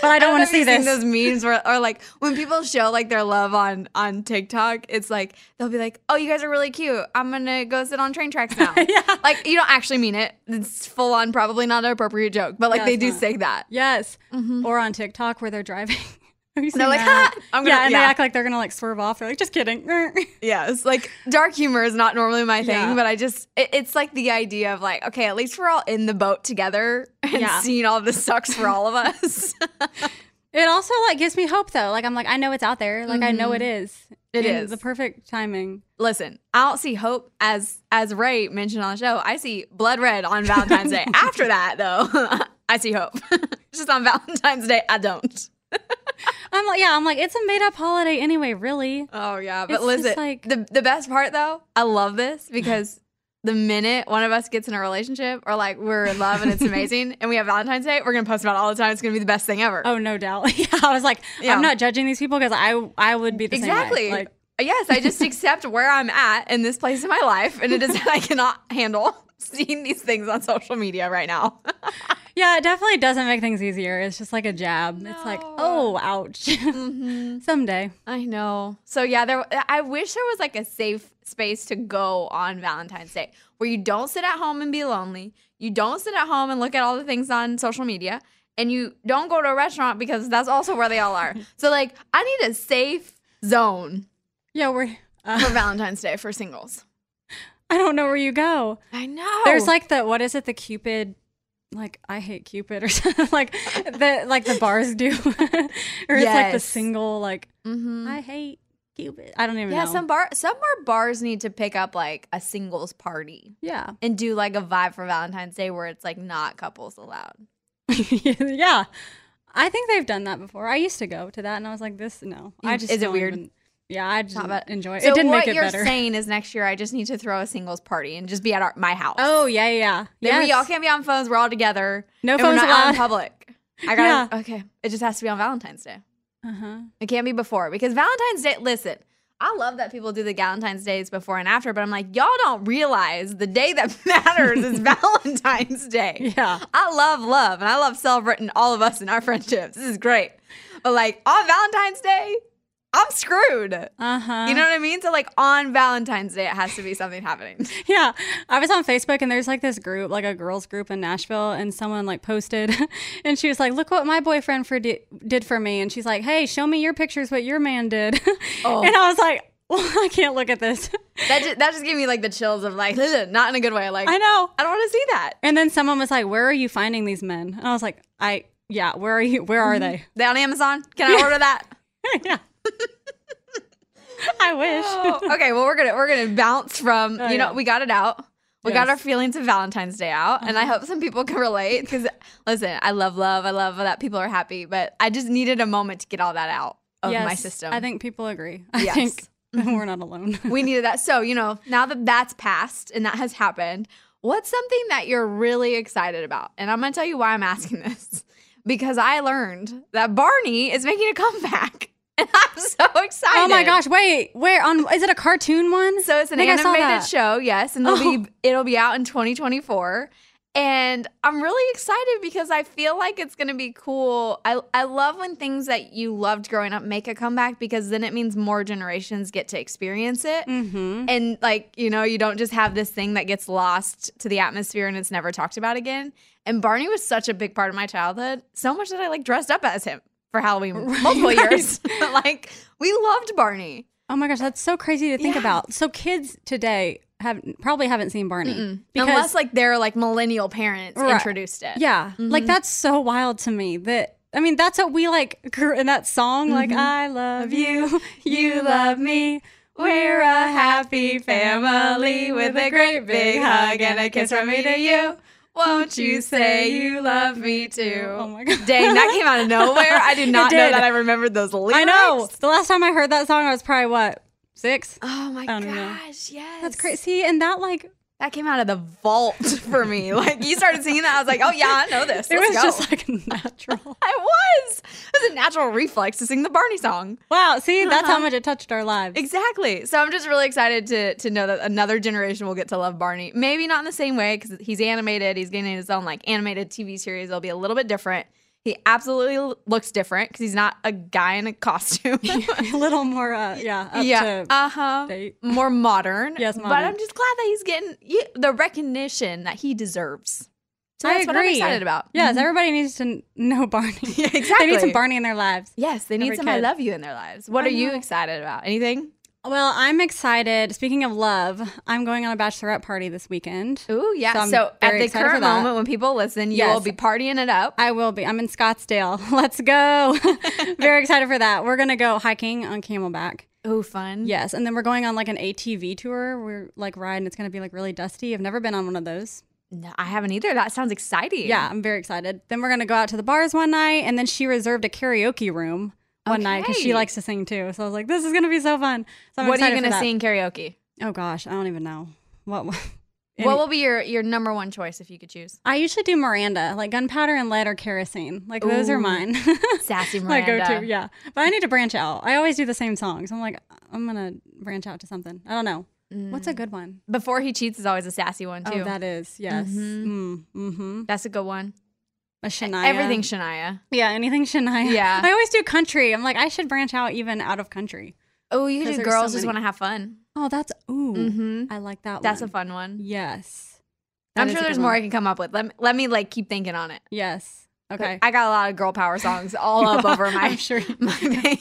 But I don't want to see Have you seen this. Those memes where, or like when people show like their love on on TikTok, it's like they'll be like, "Oh, you guys are really cute. I'm gonna go sit on train tracks now." yeah. Like you don't actually mean it. It's full on, probably not an appropriate joke, but like they do not. say that. Yes. Mm-hmm. Or on TikTok where they're driving. Have you seen they're like? "Ha, I'm gonna-" yeah, and yeah. they act like they're gonna like swerve off. They're like, just kidding. Yes, like dark humor is not normally my thing, Yeah. but I just it, it's like the idea of like, okay, at least we're all in the boat together and Yeah. seeing all this sucks for all of us. It also like gives me hope though. Like I'm like I know it's out there. Like I know it is. Mm-hmm. It is. the perfect timing. Listen, I don't see hope as as Ray mentioned on the show. I see blood red on Valentine's Day. After that, though, I see hope. just on Valentine's Day, I don't. I'm like, yeah, I'm like, it's a made up holiday anyway, really. Oh yeah, but It's listen, like- the the best part though, I love this because the minute one of us gets in a relationship or like we're in love and it's amazing and we have Valentine's Day, we're gonna post about it all the time. It's gonna be the best thing ever. Oh, no doubt. yeah, I was like, Yeah. I'm not judging these people because I I would be the exactly. Like, yes, I just accept where I'm at in this place in my life, and it is that I cannot handle seeing these things on social media right now. Yeah, it definitely doesn't make things easier. It's just like a jab. It's like, oh, ouch. Mm-hmm. Someday. I know. So yeah, there. I wish there was like a safe space to go on Valentine's Day where you don't sit at home and be lonely. You don't sit at home and look at all the things on social media, and you don't go to a restaurant because that's also where they all are. so like, I need a safe zone Yeah, we're. for Uh, Valentine's Day for singles. I don't know where you go. I know. There's like the what is it? The Cupid, like I hate Cupid or something like the like the bars do, or it's like the single like mm-hmm. I hate Cupid. I don't even know. yeah, know. some bar, some more bars need to pick up like a singles party yeah, and do like a vibe for Valentine's Day where it's like not couples allowed. yeah. I think they've done that before. I used to go to that, and I was like, "This no." I just is it weird? even- yeah, I just enjoy it. So it didn't what make it you're better. saying is next year I just need to throw a singles party and just be at our, my house. oh yeah, yeah. Then we all can't be on phones. We're all together. No phones out in public. I got to okay. It just has to be on Valentine's Day. Uh-huh. It can't be before because Valentine's Day. Listen, I love that people do the Valentine's days before and after, but I'm like, y'all don't realize the day that matters is Valentine's Day. Yeah. I love love and I love celebrating all of us and our friendships. This is great. But like on Valentine's Day, I'm screwed. Uh-huh. You know what I mean? So like on Valentine's Day, it has to be something happening. Yeah. I was on Facebook and there's like this group, like a girls group in Nashville, and someone like posted and she was like, Look what my boyfriend for di- did for me. And she's like, Hey, show me your pictures what your man did. Oh. And I was like, well, I can't look at this. That just, that just gave me like the chills of like, not in a good way. Like I know. I don't want to see that. And then someone was like, Where are you finding these men? And I was like, I yeah, where are you where are they? They on Amazon? Can I order that? yeah. I wish. Oh, okay, well we're gonna we're gonna bounce from Oh, you know yeah. we got it out. We got Yes. Uh-huh. our feelings of Valentine's Day out, and I hope some people can relate. Because listen, I love love, I love that people are happy, but I just needed a moment to get all that out of my system. I think people agree. I Yes. think we're not alone. we needed that. So you know, now that that's passed and that has happened, what's something that you're really excited about? And I'm gonna tell you why I'm asking this because I learned that Barney is making a comeback, and I'm so excited. Oh my gosh! Wait, where on? Is it a cartoon one? So it's an I think I saw animated show, yes, and it'll Oh. be it'll be out in 2024. And I'm really excited because I feel like it's going to be cool. I I love when things that you loved growing up make a comeback because then it means more generations get to experience it. Mm-hmm. And like, you know, you don't just have this thing that gets lost to the atmosphere and it's never talked about again. And Barney was such a big part of my childhood, so much that I like dressed up as him for Halloween multiple Right. years. like, we loved Barney. Oh my gosh, that's so crazy to think Yeah. about. So kids today have probably haven't seen Barney Unless like their like millennial parents Right. introduced it. yeah, like mm-hmm. that's so wild to me. That I mean, that's what we like grew in that song. Like mm-hmm. I love you, you love me. We're a happy family with a great big hug and a kiss from me to you. Won't you say you love me too? Oh my god, Dang, that came out of nowhere. I did not know that I remembered those lyrics. I know. The last time I heard that song, I was probably what six. Oh my don't know. gosh, yes. That's crazy. And that like That came out of the vault for me. Like you started singing that, I was like, oh yeah, I know this. it Let's was go. just like natural. I was. It was a natural reflex to sing the Barney song. wow. See, that's how Uh-huh. much it touched our lives. Exactly. So I'm just really excited to to know that another generation will get to love Barney. Maybe not in the same way because he's animated. He's getting his own like animated TV series. It'll be a little bit different. He absolutely looks different because he's not a guy in a costume. a little more, uh, yeah, up yeah, uh huh, more modern. Yes, But. I'm just glad that he's getting the recognition that he deserves. So I that's what I'm excited about. Yes, Mhm. everybody needs to know Barney. Yeah, they need some Barney in their lives. Yes, they need Every some I love you in their lives. What I are you excited about? Anything? Well, I'm excited. Speaking of love, I'm going on a bachelorette party this weekend. Ooh, yeah. I'm So, at the current moment when people listen, you Yes. will be partying it up. I will be. I'm in Scottsdale. Let's go. very excited for that. We're going to go hiking on Camelback. Oh, fun. Yes, and then we're going on like an ATV tour. We're like riding. It's going to be like really dusty. I've never been on one of those. No, I haven't either. That sounds exciting. Yeah, I'm very excited. Then we're going to go out to the bars one night, and then she reserved a karaoke room one night because she likes to sing too. So I was like, this is going to be so fun. So I'm what are you going to sing karaoke? Oh gosh, I don't even know. What any- What will be your, your number one choice if you could choose? I usually do Miranda, like gunpowder and lead or kerosene. Like those are mine. Sassy My Miranda. go-to, yeah. But I need to branch out. I always do the same songs. I'm like, I'm gonna branch out to something. I don't know. What's a good one? Before He Cheats is always a sassy one, too. Oh, that is yes. Mhm. Mm, mm-hmm. That's a good one. A Shania. Everything Shania. Yeah, anything Shania. Yeah. I always do country. I'm like, I should branch out even out of country. Oh, you could do Girls so Just. Want to Have Fun. Oh, that's ooh. Mm-hmm. I like that That's one. a fun one. Yes. I'm sure there's more one. I can come up with. Let me, let me like keep thinking on it. Yes. Okay. I got a lot of girl power songs all up over my, I'm sure. my thing.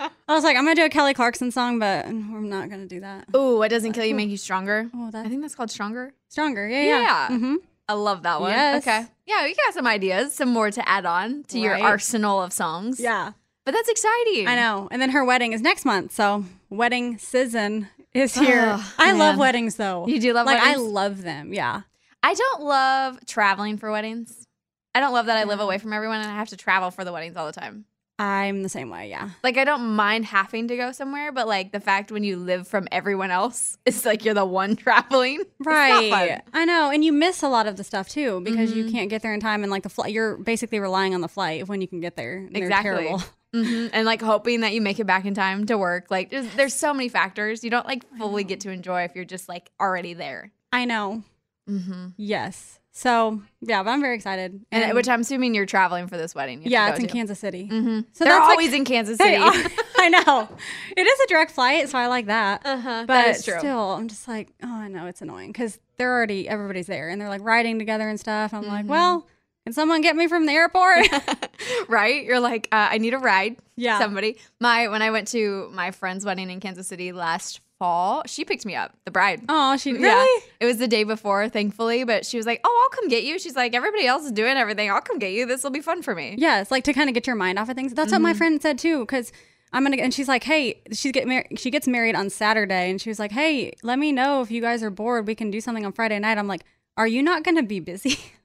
I was like, I'm gonna do a Kelly Clarkson song, but I'm not gonna do that. Ooh, what doesn't kill you make you stronger? Oh, that's I think that's called Stronger. stronger. Yeah, yeah. Yeah. Mm-hmm. I love that one. Yes. Okay. Yeah, you got some ideas, some more to add on to your arsenal of songs. Yeah. But that's exciting. I know. And then her wedding is next month, so wedding season is here. Oh, I love weddings though. You do love like I love them. Yeah. I don't love traveling for weddings. I don't love that I live away from everyone and I have to travel for the weddings all the time. I'm the same way. Yeah. Like I don't mind having to go somewhere, but like the fact when you live from everyone else, it's like you're the one traveling. Right. I know. And you miss a lot of the stuff too because you Mhm. can't get there in time and like the flight you're basically relying on the flight when you can get there. Exactly. terrible. hmm And like hoping that you make it back in time to work. Like there's, there's so many factors you don't like fully get to enjoy if you're just like already there. I know. Mm-hmm. Yes. So yeah, but I'm very excited. And, which I'm assuming you're traveling for this wedding. yeah, it's in to. Kansas City. Mm-hmm. So They're that's like- always in Kansas City. are. I know. It is a direct flight, so I like that. Uh-huh, But that is true. still, I'm just like, oh, I know it's annoying because they're already everybody's there and they're like riding together and stuff. I'm like, Mm-hmm. well, can someone get me from the airport? right? You're like, uh, I need a ride. Yeah. Somebody. My when I went to my friend's wedding in Kansas City last fall, she picked me up, the bride. oh, she Yeah. really? It was the day before, thankfully, but she was like, "Oh, I'll come get you." She's like, "Everybody else is doing everything. I'll come get you. This will be fun for me." Yeah, it's like to kind of get your mind off of things. That's what my Mhm. friend said too, because I'm gonna. And she's like, hey, she get mar- she gets married on Saturday, and she was like, hey, let me know if you guys are bored. We can do something on Friday night. I'm like, are you not gonna be busy?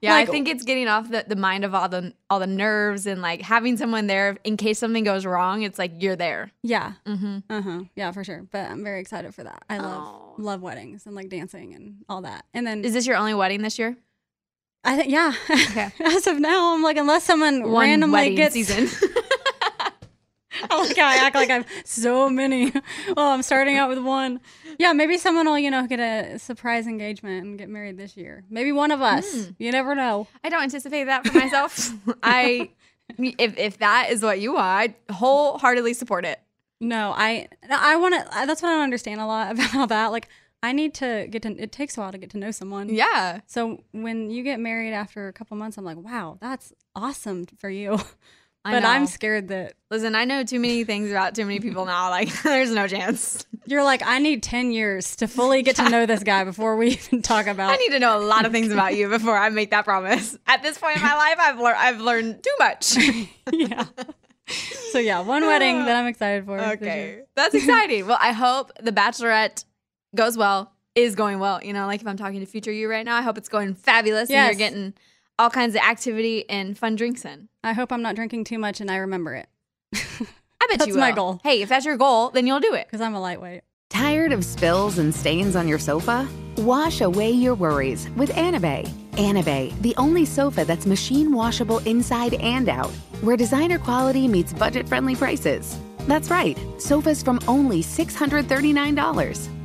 Yeah, Like- I think it's getting off the, the mind of all the all the nerves and like having someone there in case something goes wrong. It's like you're there. yeah. Mm-hmm. Uh huh. Yeah, for sure. But I'm very excited for that. I love love weddings and like dancing and all that. And then Is this your only wedding this year? I think yeah. Okay. As of now, I'm like unless someone One randomly gets season. I like how I act like I've so many. Well, I'm starting out with one. Yeah, maybe someone will, you know, get a surprise engagement and get married this year. Maybe one of us. Hmm. You never know. I don't anticipate that for myself. I if if that is what you want, I wholeheartedly support it. No, I I want to. That's what I don't understand a lot about that. Like, I need to get to. It takes a while to get to know someone. Yeah. So when you get married after a couple months, I'm like, wow, that's awesome for you. I But I'm scared that Listen, I know too many things about too many people now. Like, there's no chance. you're like, I need 10 years to fully get to know this guy before we even talk about. I need to know a lot of things about you before I make that promise. At this point in my life, I've learned I've learned too much. yeah. So yeah, one wedding that I'm excited for. okay, that's exciting. well, I hope the Bachelorette goes well. Is going well. You know, like if I'm talking to future you right now, I hope it's going fabulous and you're getting all kinds of activity and fun drinks in. I hope I'm not drinking too much and I remember it. I bet That's you will. my goal. Hey, if that's your goal, then you'll do it. Because I'm a lightweight. Tired of spills and stains on your sofa? Wash away your worries with Anabei. Anabei, the only sofa that's machine washable inside and out, where designer quality meets budget friendly prices. That's right, sofas from only $639.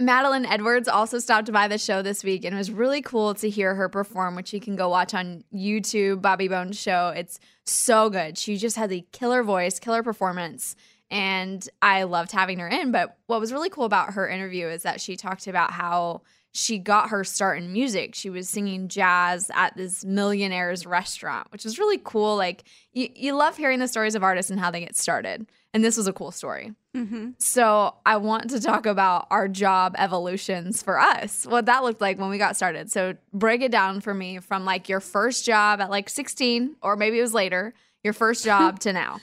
Madeline Edwards also stopped by the show this week, and it was really cool to hear her perform, which you can go watch on YouTube, Bobby Bones Show. It's so good. She just has a killer voice, killer performance, and I loved having her in. But what was really cool about her interview is that she talked about how she got her start in music. She was singing jazz at this millionaire's restaurant, which is really cool. Like, you, you love hearing the stories of artists and how they get started. And this was a cool story. Mm-hmm. So I want to talk about our job evolutions for us, what that looked like when we got started. So break it down for me from like your first job at like 16, or maybe it was later, your first job to now.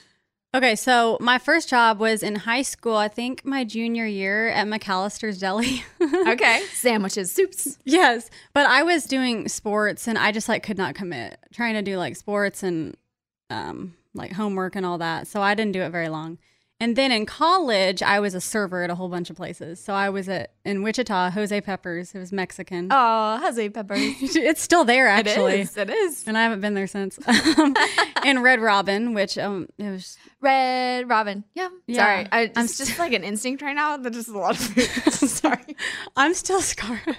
Okay, so my first job was in high school, I think my junior year at McAlister's Deli. okay, sandwiches, soups. Yes, but I was doing sports and I just like could not commit trying to do like sports and um like homework and all that. So I didn't do it very long. And then in college, I was a server at a whole bunch of places. So I was at in Wichita, Jose Peppers. It was Mexican. Oh, Jose Peppers. it's still there actually. It is. It is. And I haven't been there since. and Red Robin, which um it was Red Robin. Yeah. yeah. Sorry. I, I'm st- just like an instinct right now. There's just a lot of food. Sorry. I'm still scarred.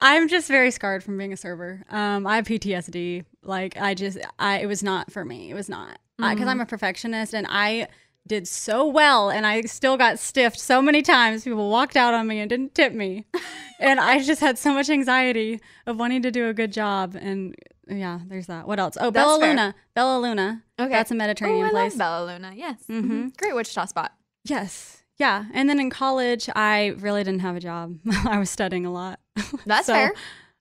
I'm just very scarred from being a server. Um, I have PTSD. Like I just, I it was not for me. It was not because mm-hmm. I'm a perfectionist and I did so well and I still got stiffed so many times. People walked out on me and didn't tip me. and I just had so much anxiety of wanting to do a good job. And yeah, there's that. What else? Oh, That's Bella fair. Luna. Bella Luna. Okay. That's a Mediterranean oh, I place. Love Bella Luna. Yes. Mm-hmm. Great Wichita spot. Yes. Yeah. And then in college, I really didn't have a job. I was studying a lot. That's so, fair.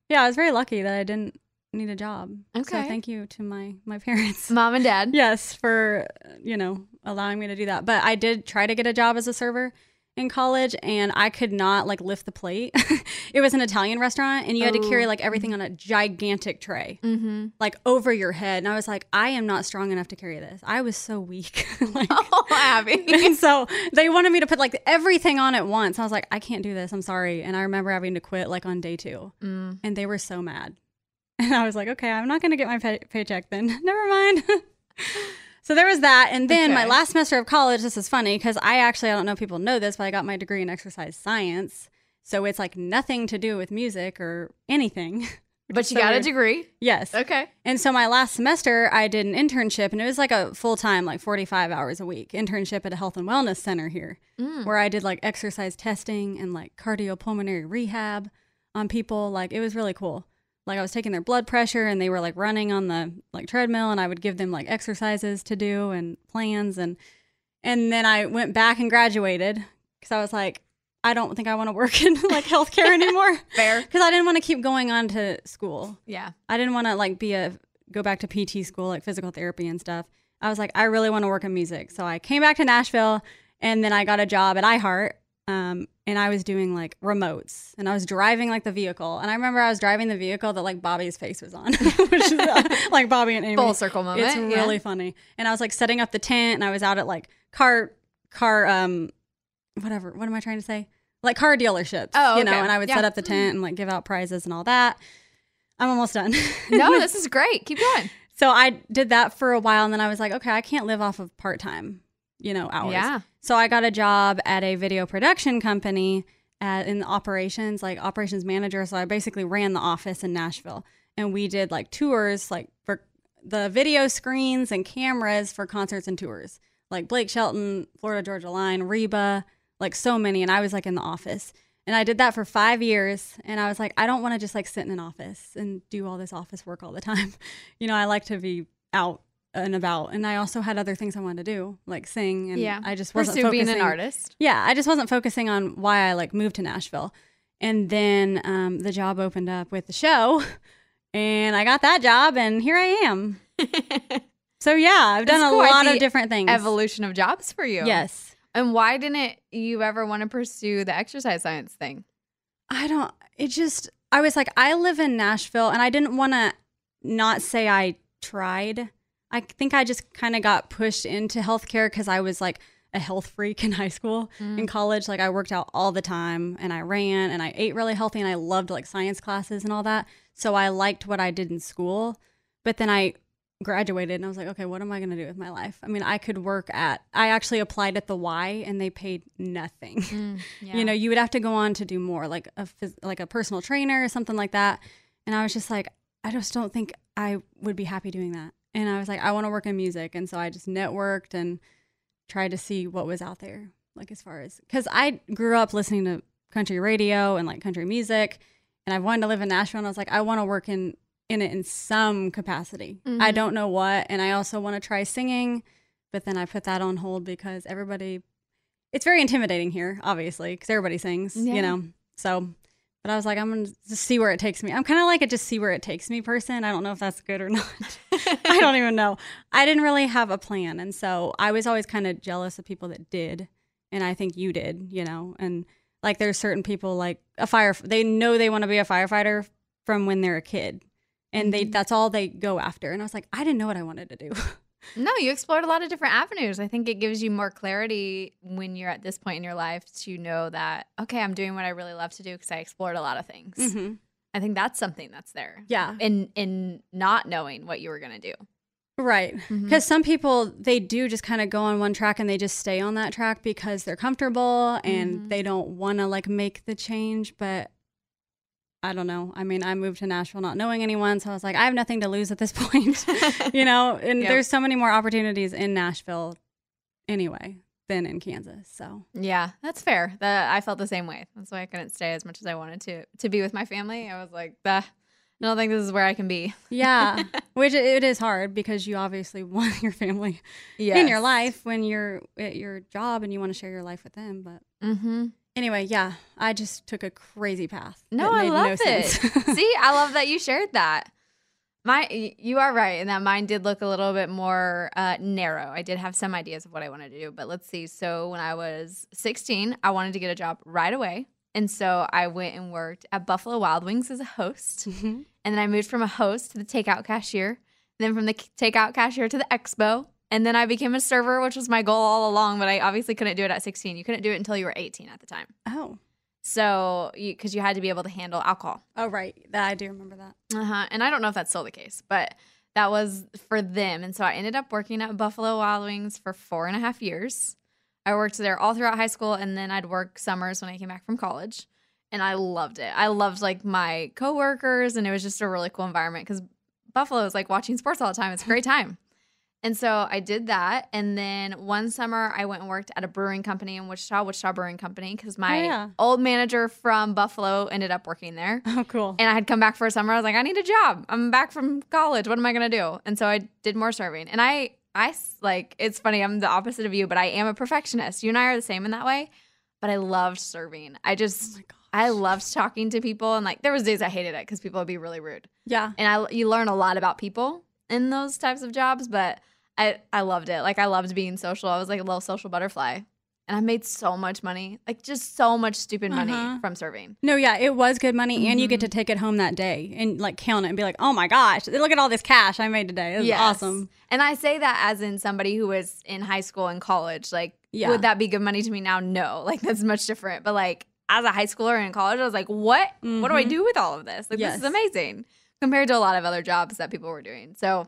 Yeah, I was very lucky that I didn't need a job. Okay. So thank you to my my parents. Mom and dad. yes, for you know, allowing me to do that. But I did try to get a job as a server in college and I could not like lift the plate. it was an Italian restaurant and you had to carry Oh. like everything on a gigantic tray, Mm-hmm. like over your head. And I was like, I am not strong enough to carry this. I was so weak. like, Oh, Abby. and so they wanted me to put like everything on at once. I was like, I can't do this. I'm sorry. And I remember having to quit like on day two. Mm. And they were so mad. And I was like, okay, I'm not going to get my pay- paycheck then. Never mind. So there was that. And then my last semester of college, this is funny because I actually, I don't know if people know this, but I got my degree in exercise science. So it's like nothing to do with music or anything. But you So got a degree. Yes. Okay. And so my last semester, I did an internship, and it was like a full time, like 45 hours a week internship at a health and wellness center here, Mm. where I did like exercise testing and like cardiopulmonary rehab on people. Like it was really cool. Like I was taking their blood pressure, and they were like running on the like treadmill, and I would give them like exercises to do and plans, and and then I went back and graduated because I was like, I don't think I want to work in like healthcare anymore. Fair. Because I didn't want to keep going on to school. Yeah. I didn't want to like be a go back to PT school like physical therapy and stuff. I was like, I really want to work in music. So I came back to Nashville and then I got a job at iHeart. Um, and I was doing like remotes and I was driving like the vehicle. And I remember I was driving the vehicle that like Bobby's face was on, which is uh, like Bobby and Amy. Full circle moment. It's yeah. really funny. And I was like setting up the tent and I was out at like car, car, um, whatever. What am I trying to say? Like car dealerships. Oh, you know, okay. and I would Yeah. set up the tent and like give out prizes and all that. I'm almost done. No, this is great. Keep going. So I did that for a while and then I was like, okay, I can't live off of part time, you know, hours. Yeah. So I got a job at a video production company at, in the operations, like operations manager. So I basically ran the office in Nashville and we did like tours, like for the video screens and cameras for concerts and tours, like Blake Shelton, Florida Georgia Line, Reba, like so many. And I was like in the office. And I did that for five years. And I was like, I don't want to just like sit in an office and do all this office work all the time. You know, I like to be out and about. And I also had other things I wanted to do, like sing. And Yeah. I just wasn't Pursue being an artist. Yeah, I just wasn't focusing on why I like moved to Nashville. And then um, the job opened up with the show, and I got that job, and here I am. So yeah, I've done It's a lot of different things. Evolution of jobs for you. Yes. And why didn't you ever want to pursue the exercise science thing? I don't. It just. I was like, I live in Nashville, and I didn't want to not say I tried. I think I just kind of got pushed into healthcare because I was like a health freak in high school. Mm. In college, like I worked out all the time, and I ran, and I ate really healthy, and I loved like science classes and all that. So I liked what I did in school, but then I graduated and I was like, okay, what am I going to do with my life? I mean, I could work at, I actually applied at the Y and they paid nothing. Mm, You know, you would have to go on to do more like a, phys- like a personal trainer or something like that. And I was just like, I just don't think I would be happy doing that. And I was like, I want to work in music. And so I just networked and tried to see what was out there, like as far as, because I grew up listening to country radio and like country music. And I wanted to live in Nashville. And I was like, I want to work in, in it in some capacity. I Mhm. don't know what. And I also want to try singing, but then I put that on hold because everybody, it's very intimidating here, obviously, because everybody sings, Yeah. you know. So, but I was like, I'm to just see where it takes me. I'm kind of like a just see where it takes me person. I don't know if that's good or not. I don't even know. I didn't really have a plan. And so I was always kind of jealous of people that did. And I think you did, you know. And like there's certain people like a fire, they know they want to be a firefighter from when they're a kid. And they mm-hmm. that's all they go after. And I was like, I didn't know what I wanted to do. No, you explored a lot of different avenues. I think it gives you more clarity when you're at this point in your life to know that, okay, I'm doing what I really love to do because I explored a lot of things. Mhm. I think that's something that's there. Yeah. In in not knowing what you were gonna do. Right. Because some people, they do just kind of go on one track and they just stay on that track because they're comfortable and Mhm. they don't want to like make the change. But I don't know. I mean, I moved to Nashville not knowing anyone. So I was like, I have nothing to lose at this point, you know? And Yep. there's so many more opportunities in Nashville anyway than in Kansas. So Yeah, that's fair. That I felt the same way. That's why I couldn't stay as much as I wanted to to be with my family. I was like, bah, I don't think this is where I can be. yeah, which it- it is hard because you obviously want your family in your life when you're at your job and you want to share your life with them. But Mm-hmm. Anyway, yeah, I just took a crazy path. No, I love it. See, I love that you shared that. My, you are right in that mine did look a little bit more uh, narrow. I did have some ideas of what I wanted to do, but let's see. So when I was 16, I wanted to get a job right away, and so I went and worked at Buffalo Wild Wings as a host, and then I moved from a host to the takeout cashier, then from the takeout cashier to the expo, and then I became a server, which was my goal all along. But I obviously couldn't do it at 16. You couldn't do it until you were 18 at the time. Oh. So, because you, had to be able to handle alcohol. Oh, right. That I do remember that. Uh huh. And I don't know if that's still the case, but that was for them. And so I ended up working at Buffalo Wild Wings for four and a half years. I worked there all throughout high school, and then I'd work summers when I came back from college. And I loved it. I loved like my coworkers, and it was just a really cool environment because Buffalo is like watching sports all the time. It's a great time. And so I did that. And then one summer, I went and worked at a brewing company in Wichita, Wichita Brewing Company, because oh, my yeah. old manager from Buffalo ended up working there. Oh, cool. And I had come back for a summer. I was like, I need a job. I'm back from college. What am I gonna do? And so I did more serving. And I, I like. It's funny. I'm the opposite of you, but I am a perfectionist. You and I are the same in that way. But I loved serving. I just, oh I loved talking to people. And like, there was days I hated it because people would be really rude. Yeah. And I, you learn a lot about people in those types of jobs. But I, I loved it. Like I loved being social. I was like a little social butterfly. And I made so much money, like just so much stupid money Uh-huh. from serving. No, yeah, it was good money, and you get Mm-hmm. to take it home that day and like count it and be like, "Oh my gosh, look at all this cash I made today! It was Yes. awesome." And I say that as in somebody who was in high school and college. Like, Yeah. would that be good money to me now? No. Like, that's much different. But like, as a high schooler and in college, I was like, what? What do I Mhm. do with all of this? Like, this is amazing compared to a lot of other jobs that people were doing. So,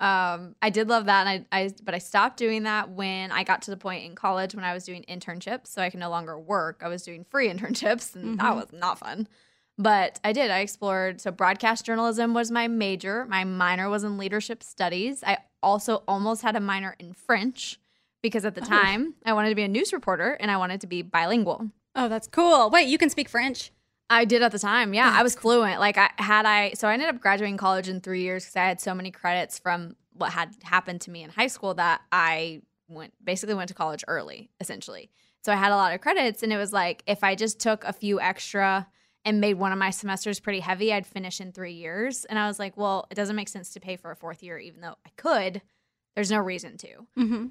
um, I did love that, and I, I, but I stopped doing that when I got to the point in college when I was doing internships, so I could no longer work. I was doing free internships, and that Mhm. was not fun. But I did. I explored. So, broadcast journalism was my major. My minor was in leadership studies. I also almost had a minor in French because at the Oh. time I wanted to be a news reporter and I wanted to be bilingual. Oh, that's cool. Wait, you can speak French? I did at the time. Yeah, I was fluent. Like I had I so I ended up graduating college in 3 years cuz I had so many credits from what had happened to me in high school that I went basically went to college early essentially. So I had a lot of credits and it was like if I just took a few extra and made one of my semesters pretty heavy, I'd finish in 3 years. And I was like, well, it doesn't make sense to pay for a fourth year even though I could. There's no reason to. Mm-hmm.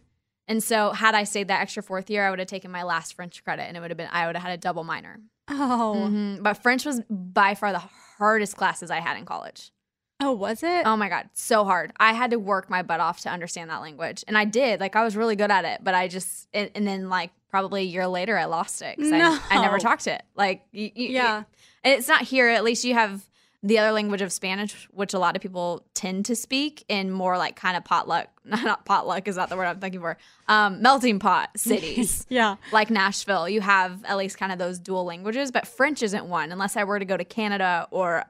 And so had I stayed that extra fourth year, I would have taken my last French credit and it would have been I would have had a double minor. Oh, Mhm. But French was by far the hardest classes I had in college. oh, was it? Oh my God, so hard. I had to work my butt off to understand that language. And I did. Like, I was really good at it, but I just, and, and then, like, probably a year later, I lost it because I, I never No. talked it. Like, you, you- Yeah. it's not here. At least you have the other language of Spanish, which a lot of people tend to speak in more like kind of potluck, not potluck is not the word I'm thinking for, um, melting pot cities yeah. like Nashville, you have at least kind of those dual languages, but French isn't one unless I were to go to Canada or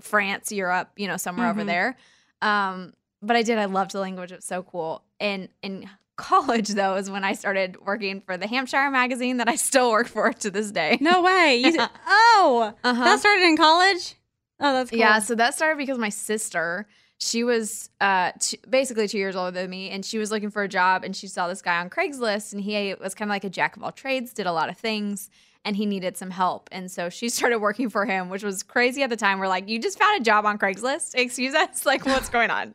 France, Europe, you know, somewhere over Mhm. there. Um, but I did. I loved the language. It was so cool. And in college, though, is when I started working for the Hampshire magazine that I still work for to this day. No way. You, oh, Uh-huh. that started in college. Oh, that's cool. Yeah, so that started because my sister, she was uh t- basically two years older than me, and she was looking for a job, and she saw this guy on Craigslist, and he was kind of like a jack of all trades, did a lot of things, and he needed some help, and so she started working for him, which was crazy at the time. We're like, you just found a job on Craigslist? Excuse us, like what's going on?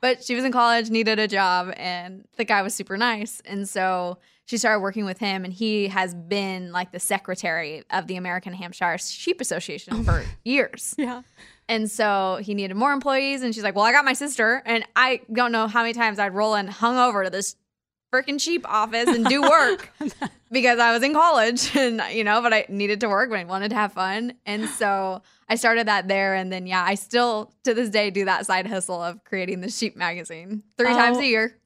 But she was in college, needed a job, and the guy was super nice, and so she started working with him, and he has been like the secretary of the American Hampshire Sheep Association for years. Yeah. And so he needed more employees. And she's like, Well, I got my sister. And I don't know how many times I'd roll in hungover to this freaking sheep office and do work because I was in college and, you know, but I needed to work, but I wanted to have fun. And so I started that there. And then, yeah, I still to this day do that side hustle of creating the sheep magazine three times Oh, a year.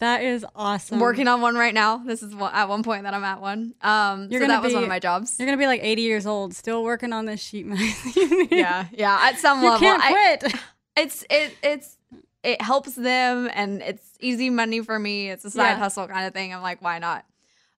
That is awesome. Working on one right now. This is one, at one point that I'm at one. Um, You're so gonna that was one of my jobs. You're gonna be like 80 years old, still working on this sheet magazine. yeah, yeah. At some You level, can't I- quit. it's it it's it helps them and it's easy money for me. It's a side Yeah. hustle kind of thing. I'm like, why not?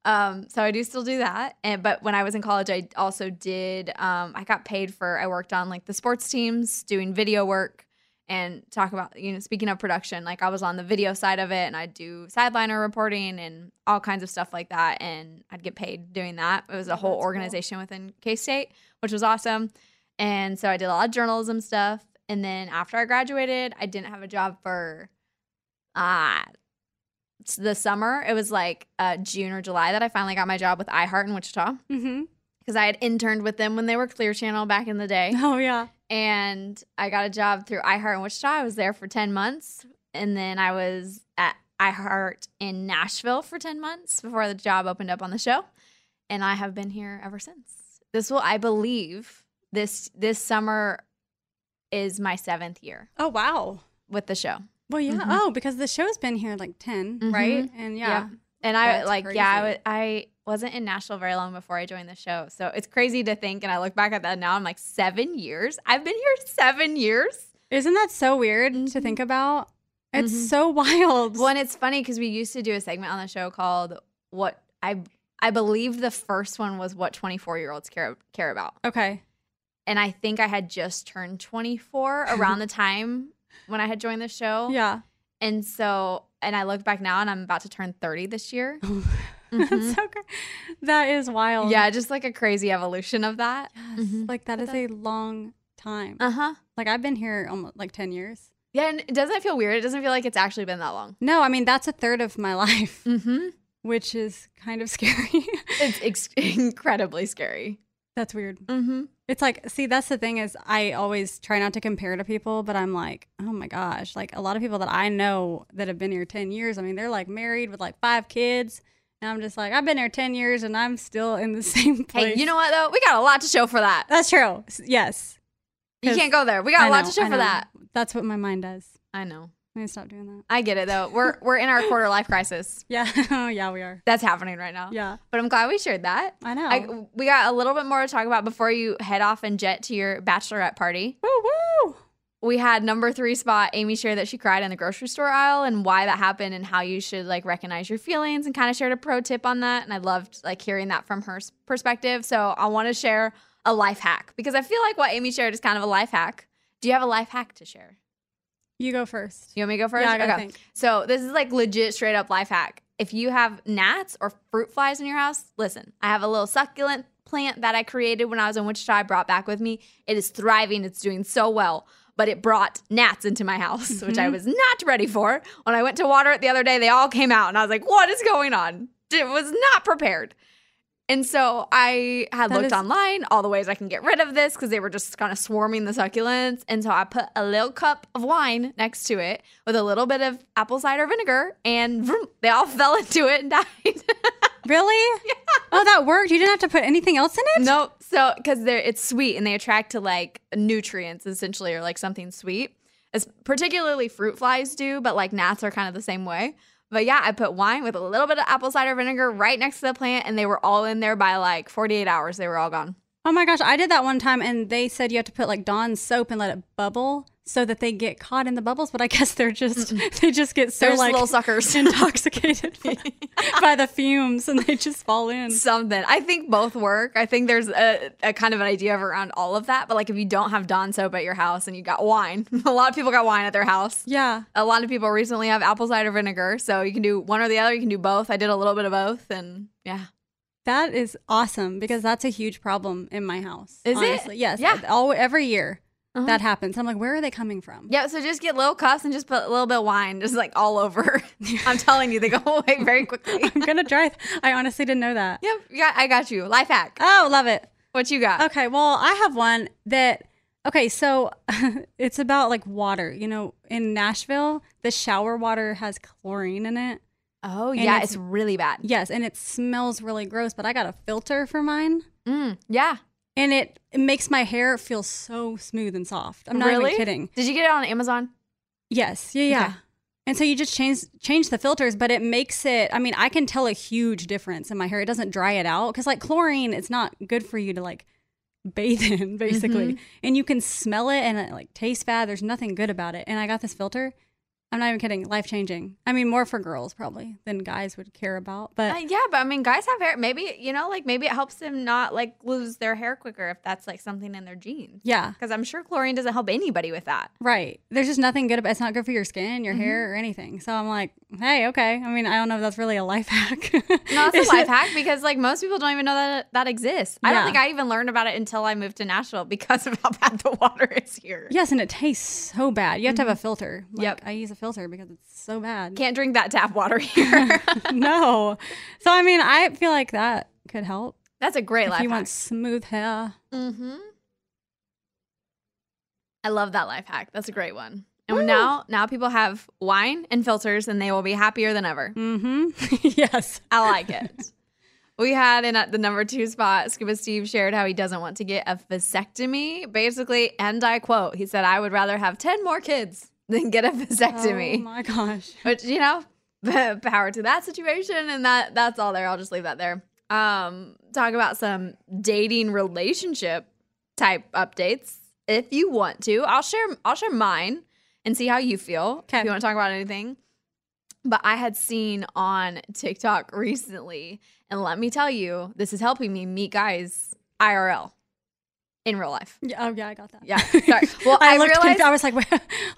Um, so I do still do that. And but when I was in college, I also did um I got paid for I worked on like the sports teams doing video work and talk about you know speaking of production like i was on the video side of it and i'd do sideliner reporting and all kinds of stuff like that and i'd get paid doing that it was a whole organization within k-state which was awesome and so i did a lot of journalism stuff And then after I graduated, I didn't have a job for uh the summer. It was like uh, June or July that I finally got my job with iHeart in Wichita Mm-hmm. because I had interned with them when they were Clear Channel back in the day. Oh yeah. And I got a job through iHeart in Wichita. I was there for 10 months. And then I was at iHeart in Nashville for 10 months before the job opened up on the show. And I have been here ever since. This will, I believe, this this summer is my seventh year Oh wow. with the show. Well, yeah. Mhm. Oh, because the show's been here like 10, Mhm. right? And yeah. Yep. And I That's like, yeah, I, crazy. wa- I wasn't in Nashville very long before I joined the show. So it's crazy to think. And I look back at that now, I'm like, seven years? I've been here seven years? Isn't that so weird to think about? It's Mhm. so wild. Well, and it's funny because we used to do a segment on the show called "What I I believe the first one was what 24 year olds care care about, okay. and I think I had just turned 24 around the time when I had joined the show. Yeah. and so and I look back now, and I'm about to turn 30 this year. That's so cra- That is wild. Yeah, just like a crazy evolution of that. Yes. Like that is a long time. Uh huh. Like I've been here almost like 10 years. Yeah, and it doesn't it feel weird? It doesn't feel like it's actually been that long. No, I mean that's a third of my life, Mm-hmm. which is kind of scary. It's ex- incredibly scary. that's weird. Mm-hmm. It's like, see, that's the thing is I always try not to compare to people, but I'm like, oh my gosh, like a lot of people that I know that have been here 10 years, I mean, they're like married with like five kids. And I'm just like, I've been here 10 years and I'm still in the same place. Hey, you know what though? We got a lot to show for that. That's true. Yes. You can't go there. We got a I lot know, to show for that. That's what my mind does. I know. I need to stop doing that. I get it though. We're we're in our quarter life crisis. Yeah. oh, yeah, we are. That's happening right now. Yeah. But I'm glad we shared that. I know. I, we got a little bit more to talk about before you head off and jet to your bachelorette party. woo woo. We had number three spot. Amy shared that she cried in the grocery store aisle and why that happened and how you should like recognize your feelings and kind of shared a pro tip on that. And I loved like hearing that from her perspective. So I want to share a life hack because I feel like what Amy shared is kind of a life hack. Do you have a life hack to share? You go first. You want me to go first? Yeah, think. So this is like legit straight up life hack. If you have gnats or fruit flies in your house, listen, I have a little succulent plant that I created when I was in Wichita. I brought back with me. It is thriving. It's doing so well. But it brought gnats into my house, which I mm-hmm. was not ready for. When I went to water it the other day, they all came out, and I was like, "What is going on?" It was not prepared. And so I had That looked is- online all the ways I can get rid of this because they were just kind of swarming the succulents. And so I put a little cup of wine next to it with a little bit of apple cider vinegar, and vroom, they all fell into it and died. Really? Yeah. Oh, that worked. You didn't have to put anything else in it? nope. So because they're it's sweet and they attract to like nutrients essentially or like something sweet. As particularly fruit flies do, but like gnats are kind of the same way. But yeah, I put wine with a little bit of apple cider vinegar right next to the plant, and they were all in there by like 48 hours. They were all gone. Oh my gosh, I did that one time and they said you have to put like Dawn soap and let it bubble so that they get caught in the bubbles, but I guess they're just they just get so They're like little suckers. intoxicated by, by the fumes and they just fall in. something. I think both work. I think there's a, a kind of an idea of around all of that. But like if you don't have Dawn soap at your house and you got wine, a lot of people got wine at their house. Yeah. A lot of people recently have apple cider vinegar. So you can do one or the other. You can do both. I did a little bit of both. And yeah. That is awesome because that's a huge problem in my house. Is it? Yes. Yeah. All every year Uh-huh. that happens. I'm like, where are they coming from? Yeah. So just get little cups and just put a little bit of wine just like all over. I'm telling you, they go away very quickly. I'm gonna try. I honestly didn't know that. yep. Got, I got you. Life hack. Oh, love it. What you got? Okay, well, I have one that okay, so it's about like water. You know, in Nashville, the shower water has chlorine in it. Oh, And yeah. it's- It's really bad. Yes, and it smells really gross, but I got a filter for mine. Mm, yeah. And it, it makes my hair feel so smooth and soft. I'm not really? even kidding. Did you get it on Amazon? Yes, yeah, yeah. Okay. And so you just change change the filters, but it makes it. I mean, I can tell a huge difference in my hair. It doesn't dry it out because like chlorine, it's not good for you to like bathe in basically, Mm-hmm. and you can smell it and it like tastes bad. There's nothing good about it. And I got this filter. I'm not even kidding. Life changing. I mean, more for girls probably than guys would care about. But Uh, yeah, but I mean, guys have hair. Maybe you know, like maybe it helps them not like lose their hair quicker if that's like something in their genes. yeah, Because I'm sure chlorine doesn't help anybody with that. right. There's just nothing good about. It's not good for your skin, your Mm-hmm. hair, or anything. So I'm like, hey, okay. I mean, I don't know if that's really a life hack. No, it's a life hack because like most people don't even know that that exists. I don't think I even learned about it until I moved to Nashville because of how bad the water is here. Yes, and it tastes so bad. You have to have a filter. Like, Mm-hmm. Yep. I use a filter because it's so bad. Can't drink that tap water here. no. So I mean, I feel like that could help That's a great if life you hack. want smooth hair. Mm-hmm. I love that life hack. That's a great one. And now, now people have wine and filters, and they will be happier than ever. Mm-hmm. yes. I like it. we had in at the number two spot, Scuba Steve shared how he doesn't want to get a vasectomy. Basically, and I quote, he said, "I would rather have ten more kids than get a vasectomy." Oh my gosh. Which you know, power to that situation, and that that's all there. I'll just leave that there. Um, talk about some dating relationship type updates if you want to. I'll share I'll share mine and see how you feel. If you want to talk about anything. But I had seen on TikTok recently, and let me tell you, this is helping me meet guys IRL in real life. Yeah, oh yeah, I got that. Yeah. Sorry. Well, I, I, looked. realized. I was like, wait,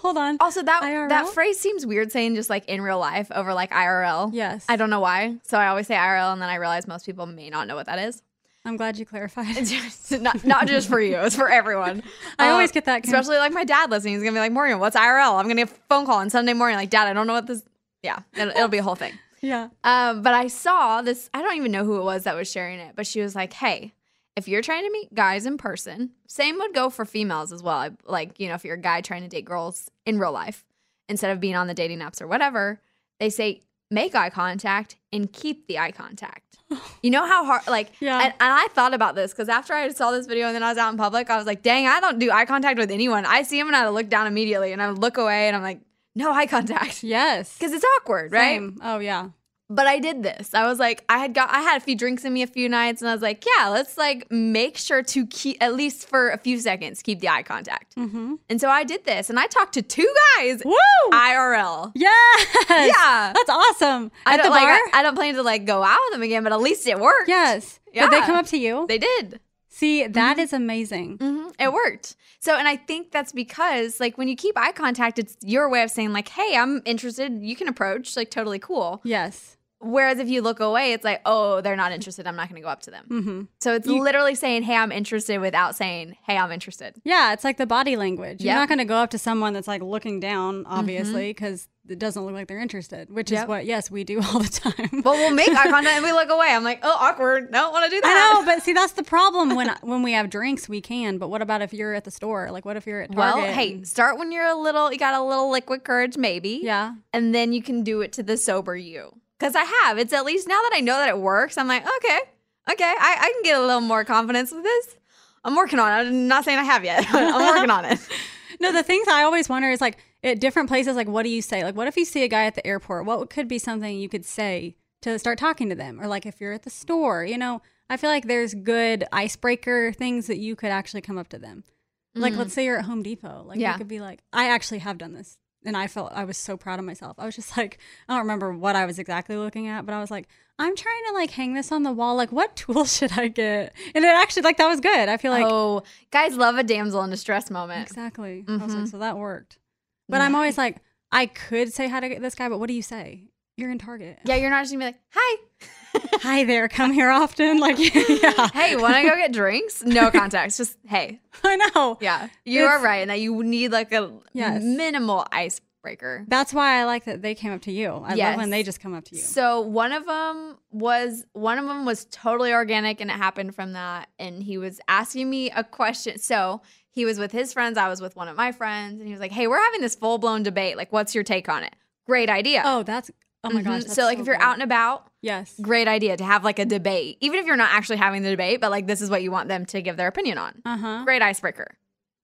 hold on. also that IRL? that phrase seems weird saying just like in real life over like IRL. Yes. I don't know why. So I always say IRL, and then I realize most people may not know what that is. I'm glad you clarified. not not just for you, it's for everyone. I Um, always get that. especially like my dad listening. He's gonna be like, Morgan, what's IRL? I'm gonna get a phone call on Sunday morning, like, Dad, I don't know what this. Yeah, it'll, it'll be a whole thing. Yeah. Um, but I saw this. I don't even know who it was that was sharing it, but she was like, "Hey, if you're trying to meet guys in person, same would go for females as well. Like, you know, if you're a guy trying to date girls in real life instead of being on the dating apps or whatever, they say make eye contact and keep the eye contact. You know how hard, like, Yeah. And, and I thought about this because after I saw this video and then I was out in public, I was like, dang, I don't do eye contact with anyone. I see him and I look down immediately and I look away and I'm like, no eye contact Yes. because it's awkward, right? Same. Oh yeah. But I did this. I was like, I had got, I had a few drinks in me a few nights, and I was like, yeah, let's like make sure to keep at least for a few seconds keep the eye contact. Mm-hmm. And so I did this, and I talked to two guys Woo! IRL. yes. Yeah. That's awesome. I At the like. bar. I, I don't plan to like go out with them again, but at least it worked. yes. Yeah. Did they come up to you? They did. See, that is amazing. hmm It worked. So, and I think that's because, like, when you keep eye contact, it's your way of saying, like, hey, I'm interested. You can approach, like, totally cool. Yes. Whereas if you look away, it's like, oh, they're not interested. I'm not going to go up to them. Mm-hmm. So it's You- literally saying, hey, I'm interested without saying, hey, I'm interested. Yeah, it's like the body language. You're Yep. not going to go up to someone that's like looking down, obviously, because it doesn't look like they're interested. Which is what, yes, we do all the time. But we'll make eye contact and we look away. I'm like, oh, awkward. I Don't want to do that. I know, but see, that's the problem. When when we have drinks, we can. But what about if you're at the store? Like, what if you're at Target? Well, hey, start when you're a little, you got a little liquid courage, maybe. yeah, And then you can do it to the sober you. Because I have. It's at least now that I know that it works, I'm like, okay, okay, I, I can get a little more confidence with this. I'm working on it. I'm not saying I have yet. I'm working on it. No, the things I always wonder is like at different places, like what do you say? Like, what if you see a guy at the airport? What could be something you could say to start talking to them? Or like if you're at the store, you know, I feel like there's good icebreaker things that you could actually come up to them. Like, mm-hmm. let's say you're at Home Depot. Like, Yeah. you could be like, I actually have done this. And I felt I was so proud of myself. I was just like, I don't remember what I was exactly looking at, but I was like, I'm trying to like hang this on the wall. Like, what tool should I get? And it actually, like, that was good. I feel like, oh, guys love a damsel in distress moment. Exactly. I was like, mm-hmm. so that worked. But I'm always like, I could say hi to get this guy, but what do you say? You're in Target. Yeah, you're not just gonna be like, hi. Hi there. Come here often. Like, yeah. Hey, want to go get drinks? No context. Just hey. I know. Yeah, you are right in that you need like a Yes. minimal icebreaker. That's why I like that they came up to you. I love when they just come up to you. So one of them was one of them was totally organic, and it happened from that. And he was asking me a question. So he was with his friends. I was with one of my friends, and he was like, "Hey, we're having this full blown debate. Like, what's your take on it? Great idea. Oh, that's, oh my gosh. Mhm. that's So like, if you're good. out and about, Yes. great idea to have like a debate, even if you're not actually having the debate, but like this is what you want them to give their opinion on. Uh huh. Great icebreaker.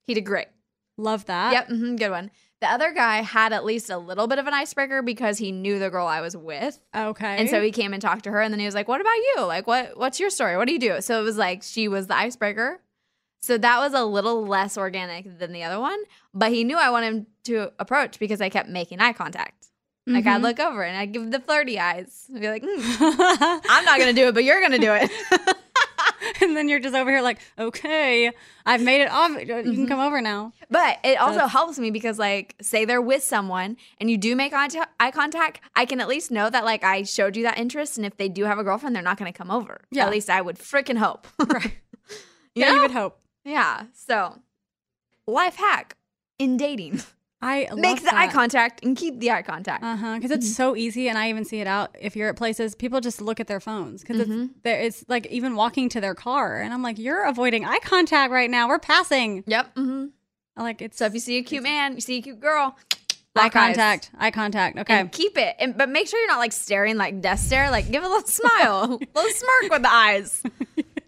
He did great. Love that. Yep, hmm good one. The other guy had at least a little bit of an icebreaker because he knew the girl I was with. Okay. And so he came and talked to her and then he was like, "What about you? Like what what's your story? What do you do?" So it was like she was the icebreaker. So that was a little less organic than the other one, but he knew I wanted him to approach because I kept making eye contact. Like I'd Mhm. look over and I'd give the flirty eyes. I'd be like, "Hmm, I'm not gonna do it, but you're gonna do it. and then you're just over here like, okay, I've made it off. You Mm-hmm. can come over now. But it also That's- helps me because, like, say they're with someone and you do make eye, contact, I can at least know that, like, I showed you that interest. And if they do have a girlfriend, they're not going to come over. Yeah. At least I would freaking hope. Right. You yeah, you would hope. Yeah. So, life hack in dating I make the eye contact and keep the eye contact. Uh huh. Because Mm-hmm. it's so easy, and I even see it out if you're at places. People just look at their phones because Mm-hmm. it's there. It's like even walking to their car, and I'm like, you're avoiding eye contact right now. We're passing. Yep. hmm I Like it's So, if you see a cute man, you see a cute girl, eye lock eyes. contact. Eye contact. Okay. And keep it. And, but make sure you're not like staring like death stare. Like give a little smile, a little smirk with the eyes.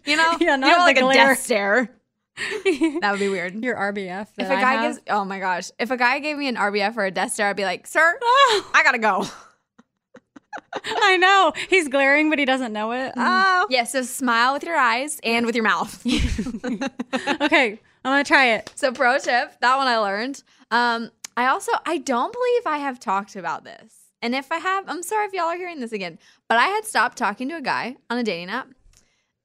You know? Yeah, you not don't the like a death stare. That would be weird. your RBF. If a I guy have. gives, oh my gosh, if a guy gave me an RBF or a death stare, I'd be like, sir, Oh, I gotta go. I know he's glaring, but he doesn't know it. Mm-hmm. Oh. Yeah, so smile with your eyes and with your mouth. okay, I'm gonna try it. so pro tip, that one I learned. Um, I also I don't believe I have talked about this. And if I have, I'm sorry if y'all are hearing this again. But I had stopped talking to a guy on a dating app.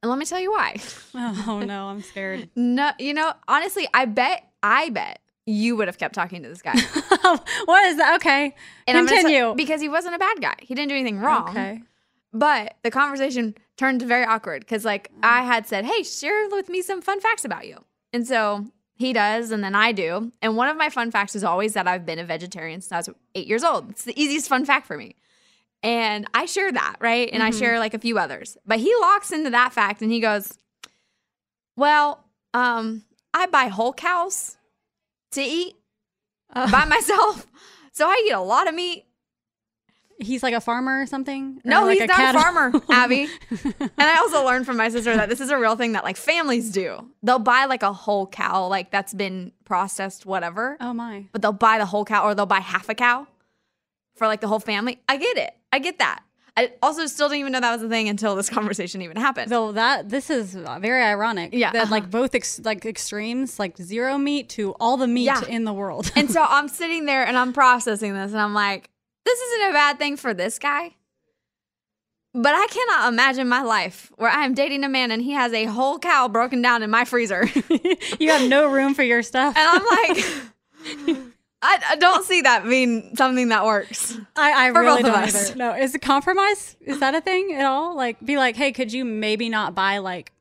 And let me tell you why. Oh no, I'm scared. No, you know, honestly, I bet, I bet you would have kept talking to this guy. what is that? Okay, And continue. because he wasn't a bad guy. He didn't do anything wrong. Okay. But the conversation turned very awkward because, like, mm. I had said, "Hey, share with me some fun facts about you," and so he does, and then I do. And one of my fun facts is always that I've been a vegetarian since I was eight years old. It's the easiest fun fact for me. And I share that, right? And I share like a few others. But he locks into that fact and he goes, Well, um, I buy whole cows to eat by myself. So I eat a lot of meat. He's like a farmer or something. Or No, like he's not cattle- a farmer, Abby. and I also learned from my sister that this is a real thing that like families do. They'll buy like a whole cow, like that's been processed, whatever. oh my. But they'll buy the whole cow or they'll buy half a cow for like the whole family. I get it. I get that. I also still didn't even know that was a thing until this conversation even happened. So that this is very ironic. Yeah, That uh-huh. like both ex- like extremes, like zero meat to all the meat Yeah. in the world. and so I'm sitting there and I'm processing this and I'm like, this isn't a bad thing for this guy. But I cannot imagine my life where I am dating a man and he has a whole cow broken down in my freezer. you have no room for your stuff. And I'm like, I, I don't see that being something that works. I, I For really both of don't us. either. No, is a compromise? Is that a thing at all? Like, be like, hey, could you maybe not buy like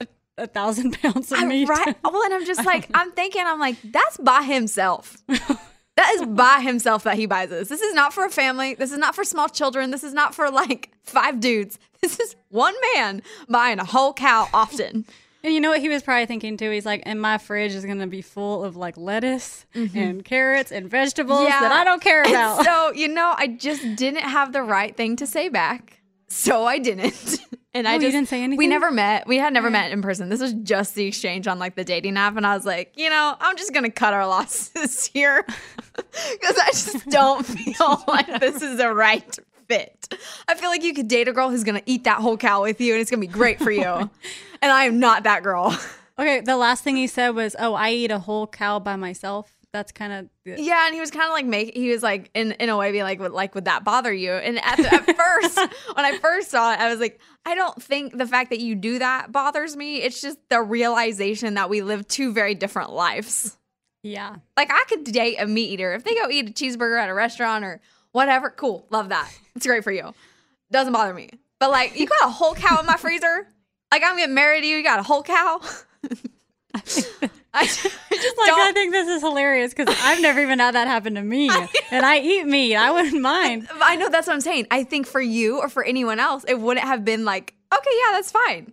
a, a thousand pounds of I'm meat? right. Well, and I'm just like, I'm thinking, I'm like, that's by himself. that is by himself that he buys this. This is not for a family. This is not for small children. This is not for like five dudes. This is one man buying a whole cow often. And you know what he was probably thinking too? He's like, and my fridge is gonna be full of like lettuce mm-hmm. and carrots and vegetables that I don't care And about. so, you know, I just didn't have the right thing to say back. So I didn't. And I Oh, you just didn't say anything. We never met. We had never met in person. This was just the exchange on like the dating app. And I was like, you know, I'm just gonna cut our losses here. Because I just don't feel like this is the right fit. I feel like you could date a girl who's gonna eat that whole cow with you and it's gonna be great for you. and I am not that girl. okay, the last thing he said was, "Oh, I eat a whole cow by myself." That's kind of Yeah, and he was kind of like make he was like in in a way be like would like would that bother you? And at, the, at first when I first saw it, I was like, I don't think the fact that you do that bothers me. It's just the realization that we live two very different lives. yeah. Like I could date a meat eater if they go eat a cheeseburger at a restaurant or whatever. Cool, love that. It's great for you. Doesn't bother me. But like you got a whole cow in my freezer. Like I'm getting married to you. You got a whole cow. I, just Like don't. I think this is hilarious because I've never even had that happen to me, and I eat meat. I wouldn't mind. I know that's what I'm saying. I think for you or for anyone else, it wouldn't have been like, okay, yeah, that's fine.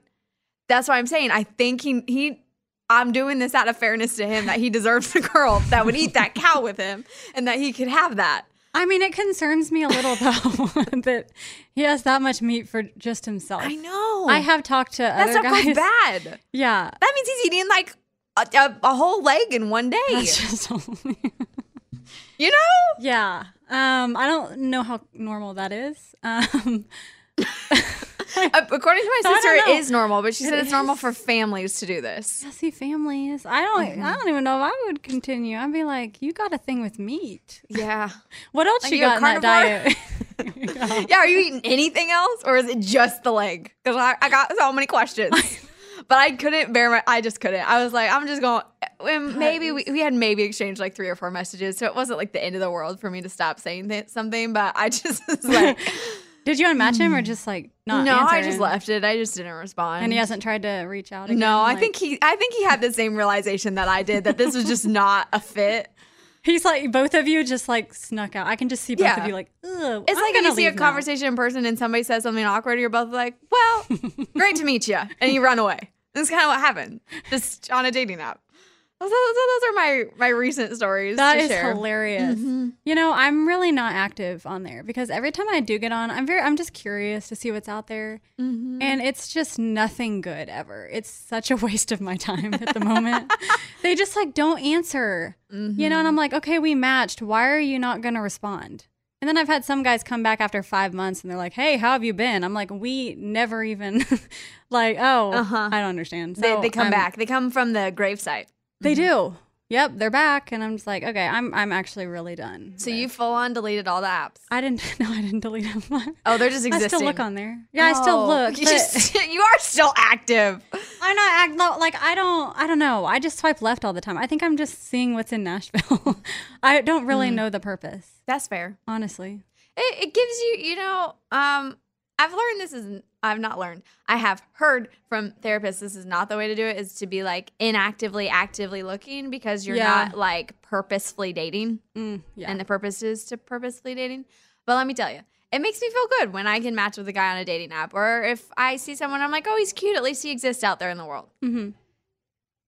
That's why I'm saying. I think he he I'm doing this out of fairness to him that he deserves a girl that would eat that cow with him and that he could have that. I mean, it concerns me a little though that he has that much meat for just himself. I know. I have talked to that other guys. goes bad. Yeah, That means he's eating like a, a, a whole leg in one day. that's just you know? yeah. Um, I don't know how normal that is. Um, According to my sister, it is normal, but she It said it's normal for families to do this. Yeah, see, families. I don't. Mm-hmm. I don't even know if I would continue. I'd be like, you got a thing with meat. Yeah. What else Like you got in that diet? Yeah, are you eating anything else or is it just the leg? Because I, I got so many questions. but I couldn't bear my, I just couldn't. I was like, I'm just going, and maybe we, we had maybe exchanged like three or four messages. So it wasn't like the end of the world for me to stop saying th- something. But I just was like, Did you unmatch him or mm. just like not? no, I just left it. I just didn't respond. And he hasn't tried to reach out. Again? No, I Like, think he, I think he had the same realization that I did that this was just not a fit. he's like both of you just like snuck out. I can just see both Yeah. of you like. Ugh, It's I'm like if you see a now." conversation in person and somebody says something awkward, you're both like, "Well, great to meet you," and you run away. That's kind of what happened, just on a dating app. So, so those are my my recent stories. That to is share. hilarious. Mm-hmm. You know, I'm really not active on there because every time I do get on, I'm very I'm just curious to see what's out there. Mm-hmm. And it's just nothing good ever. It's such a waste of my time at the moment. they just like don't answer. You know, and I'm mm-hmm. like, "Okay, we matched. Why are you not going to respond?" And then I've had some guys come back after 5 months and they're like, "Hey, how have you been?" I'm like, "We never even like, oh, Uh-huh. I don't understand." They, they come I'm- back. They come from the gravesite. They do. Yep, they're back and I'm just like, "Okay, I'm I'm actually really done." So you full on deleted all the apps. I didn't. No, I didn't delete them. Oh, they're just existing. I still look on there. Yeah, I still Oh, look. You, but just- you are still active. I'm not act like I don't. I don't know. I just swipe left all the time. I think I'm just seeing what's in Nashville. I don't really Hmm. know the purpose, That's fair. honestly. It, it gives you, you know, um, I've learned this is, I've not learned. I have heard from therapists this is not the way to do it. Is to be like inactively, actively looking because you're Yeah. not like purposefully dating, Mm, yeah. and the purpose is to purposefully dating. But let me tell you. It makes me feel good when I can match with a guy on a dating app, or if I see someone, I'm like, oh, he's cute. At least he exists out there in the world. hmm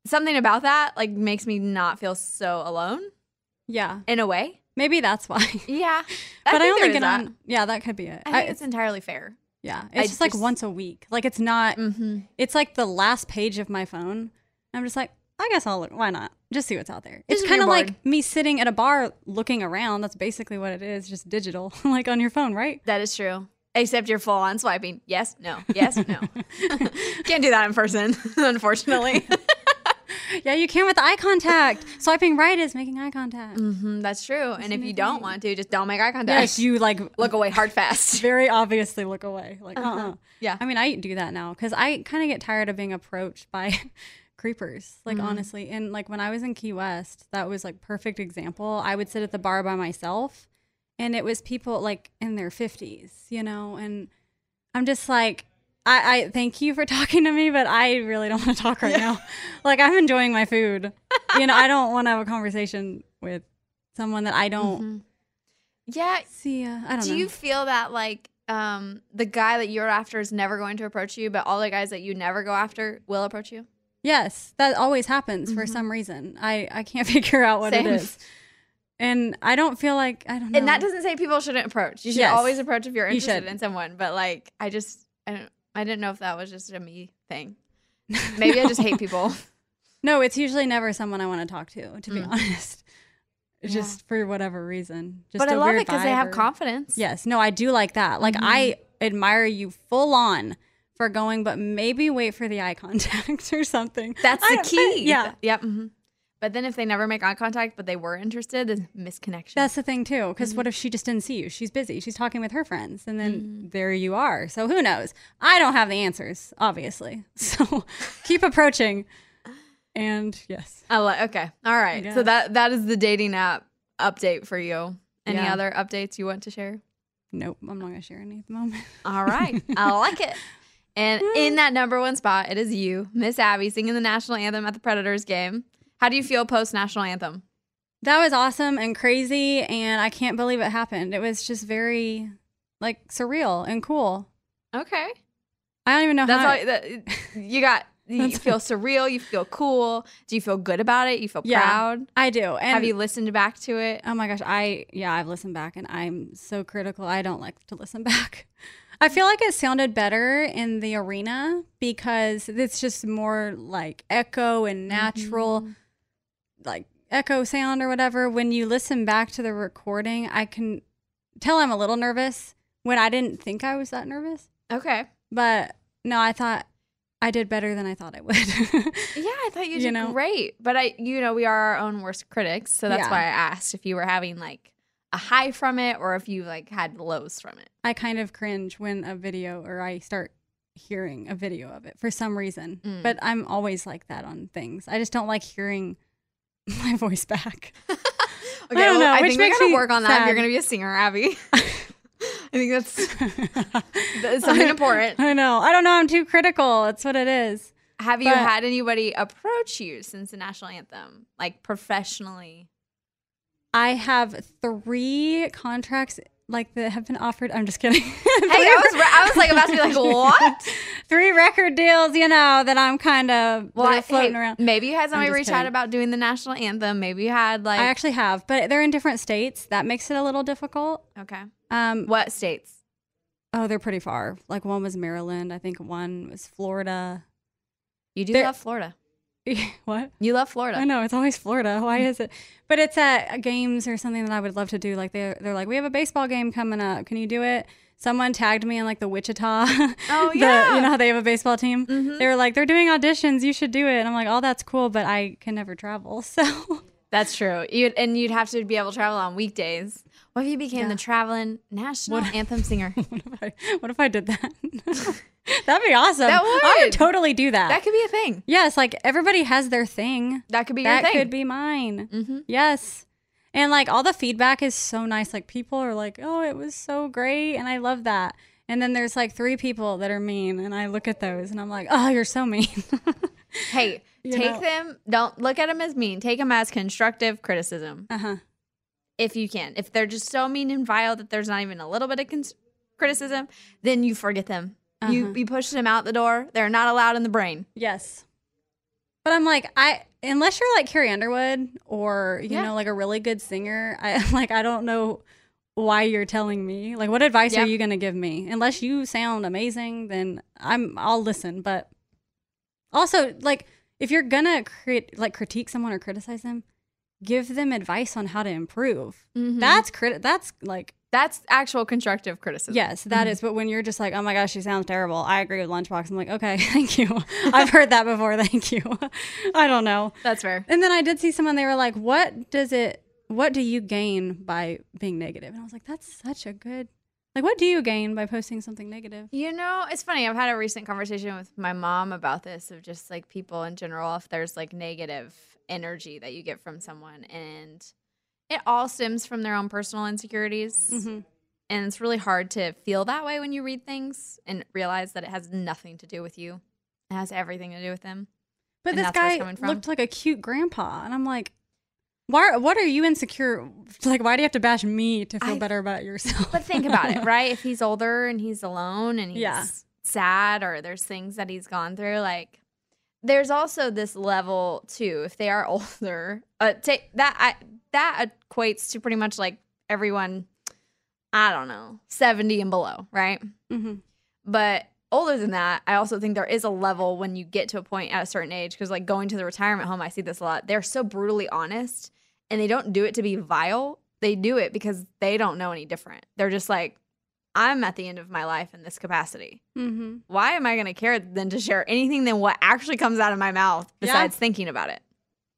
Something about that like makes me not feel so alone Yeah. in a way. Maybe that's why. Yeah, but I think only there is get on. Yeah, that could be it. I I- it's entirely fair. Yeah, I it's just like once a week. Like it's not. Mm-hmm. It's like the last page of my phone. I'm just like, I guess I'll look. Why not? Just see what's out there. It's kind of like me sitting at a bar looking around. That's basically what it is, just digital, like on your phone, right? That is true. Except you're full on swiping. Yes, no, yes, no. Can't do that in person, unfortunately. Yeah, you can with eye contact. Swiping right is making eye contact. hmm that's true. And if you don't want to, just don't make eye contact. Yes, you like look away hard fast. very obviously look away. Like, uh Uh-huh. uh Yeah. I mean, I do that now because I kind of get tired of being approached by creepers. Like, Mm-hmm. honestly. And like when I was in Key West, that was like perfect example. I would sit at the bar by myself and it was people like in their 50s, you know? And I'm just like, I, I thank you for talking to me, but I really don't want to talk right now. Like, I'm enjoying my food. you know, I don't want to have a conversation with someone that I don't Yeah. see. Uh, I don't know. Do know. you feel that like um the guy that you're after is never going to approach you, but all the guys that you never go after will approach you? Yes, that always happens for some reason. I I can't figure out what Mm-hmm. Same. it is, and I don't feel like I don't know. And that doesn't say people shouldn't approach. You should Yes. always approach if you're interested should. in someone. But like, I just, I don't, I didn't know if that was just a me thing. Maybe I just hate people. no, it's usually never someone I want to talk to. To be Mm. honest, just for whatever reason. Just but I love it because they have or- confidence. Yes, no, I do like that. Like I Mm-hmm. admire you full on for going, but maybe wait for the eye contact or something. That's I the key. Yeah, Yep. mhm. But then if they never make eye contact, but they were interested, then misconnection. That's the thing too, because Mm-hmm. what if she just didn't see you? She's busy. She's talking with her friends, and then there you are. So who knows? I don't have the answers, obviously. So keep approaching. And yes, I like. Okay. All right. So that that is the dating app update for you. Any Yeah. other updates you want to share? nope, I'm not gonna share any at the moment. All right. I like it. And in that number one spot, it is you, Miss Abby, singing the national anthem at the Predators game. How do you feel post national anthem? That was awesome and crazy, and I can't believe it happened. It was just very like surreal and cool. Okay. I don't even know That's how. all that, you got. You feel surreal. You feel cool. Do you feel good about it? You feel Yeah, proud? I do. And Have you listened back to it? Oh my gosh, I yeah, I've listened back and I'm so critical. I don't like to listen back. I feel like it sounded better in the arena because it's just more like echo and natural mm-hmm. Like echo sound or whatever. When you listen back to the recording, I can tell I'm a little nervous when I didn't think I was that nervous. Okay. But no, I thought I did better than I thought I would. Yeah, I thought you You did know? great. But I, you know, we are our own worst critics, so that's Yeah. why I asked if you were having like a high from it or if you like had lows from it. I kind of cringe when a video or I start hearing a video of it for some reason. Mm. But I'm always like that on things. I just don't like hearing my voice back. Okay, I don't well, know, I which think we makes gotta work on that. If you're gonna be a singer, Abby. I think that's that's something important. I know. I don't know. I'm too critical. It's what it is. Have you had anybody approach you since the national anthem, like professionally? I have three contracts like that have been offered. I'm just kidding. Hey, I was re- I was like about to be like, what? three record deals, you know, that I'm kind of Well, I- floating hey, around. maybe you had somebody reach out about doing the national anthem. Maybe you had like I actually have, but they're in different states. That makes it a little difficult. okay. Um, What states? oh, they're pretty far. Like one was Maryland. I think one was Florida. You do There- love Florida. what? You love Florida. I know it's always Florida. Why is it? But it's at games or something that I would love to do. Like they're they're like, we have a baseball game coming up. Can you do it? Someone tagged me in like the Wichita. Oh, the- yeah. you know how they have a baseball team. Mhm. They were like, they're doing auditions. You should do it. And I'm like, oh, that's cool, but I can never travel. So That's true. You'd, and you'd have to be able to travel on weekdays. What if you became Yeah. the traveling national What- anthem singer? what if I what if I did that? That'd be awesome. That I would. would totally do that. that could be a thing. yes, like everybody has their thing. That could be your thing. that could be mine. Mm-hmm. Yes. And like all the feedback is so nice. Like people are like, oh, it was so great. And I love that. And then there's like three people that are mean. And I look at those and I'm like, oh, you're so mean. Hey, You take know? them. Don't look at them as mean. Take them as constructive criticism, uh huh. if you can. If they're just so mean and vile that there's not even a little bit of cons- criticism, then you forget them. You Uh-huh. you push them out the door. They're not allowed in the brain. Yes. But I'm like, I, unless you're like Carrie Underwood or, you Yeah. know, like a really good singer, I like, I don't know why you're telling me. Like, what advice Yeah. are you going to give me? Unless you sound amazing, then I'm, I'll listen. But also, like, if you're gonna create like critique someone or criticize them, give them advice on how to improve. Mhm. That's crit. That's like That's actual constructive criticism. yes, that is. Mm-hmm. But when you're just like, oh my gosh, she sounds terrible. I agree with Lunchbox. I'm like, okay, thank you. I've heard that before. Thank you. I don't know. That's fair. And then I did see someone. They were like, what does it? What do you gain by being negative? And I was like, that's such a good. Like, what do you gain by posting something negative? You know, it's funny. I've had a recent conversation with my mom about this of just like people in general, if there's like negative energy that you get from someone, and it all stems from their own personal insecurities. Mm-hmm. And it's really hard to feel that way when you read things and realize that it has nothing to do with you. It has everything to do with them. But And this that's where it's guy looked like a cute grandpa, and I'm like, why? What are you insecure? Like, why do you have to bash me to feel I- better about yourself? But think about it, right? If he's older and he's alone and he's Yeah. sad or there's things that he's gone through, like there's also this level too. If they are older, uh, take that I that equates to pretty much like everyone. I don't know, seventy and below, right? hmm But older than that, I also think there is a level when you get to a point at a certain age, because like going to the retirement home, I see this a lot. They're so brutally honest and they don't do it to be vile. They do it because they don't know any different. They're just like, I'm at the end of my life in this capacity. hmm Why am I going to care than to share anything than what actually comes out of my mouth Yeah. besides thinking about it?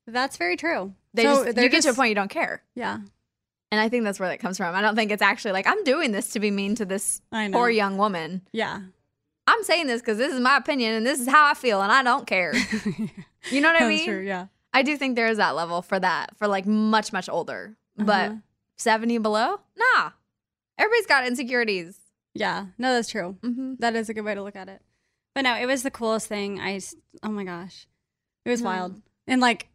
That's very true. They So just, you get to a point you don't care. Yeah, And I think that's where that comes from. I don't think it's actually like, I'm doing this to be mean to this poor young woman. yeah. I'm saying this because this is my opinion and this is how I feel and I don't care. You know what I mean? true. Yeah. I do think there is that level for that for like much much older, but Uh-huh. 70 below, nah. Everybody's got insecurities. Yeah. No, that's true. Mm-hmm. That is a good way to look at it. But no, it was the coolest thing. I, oh my gosh, it was No. wild. And like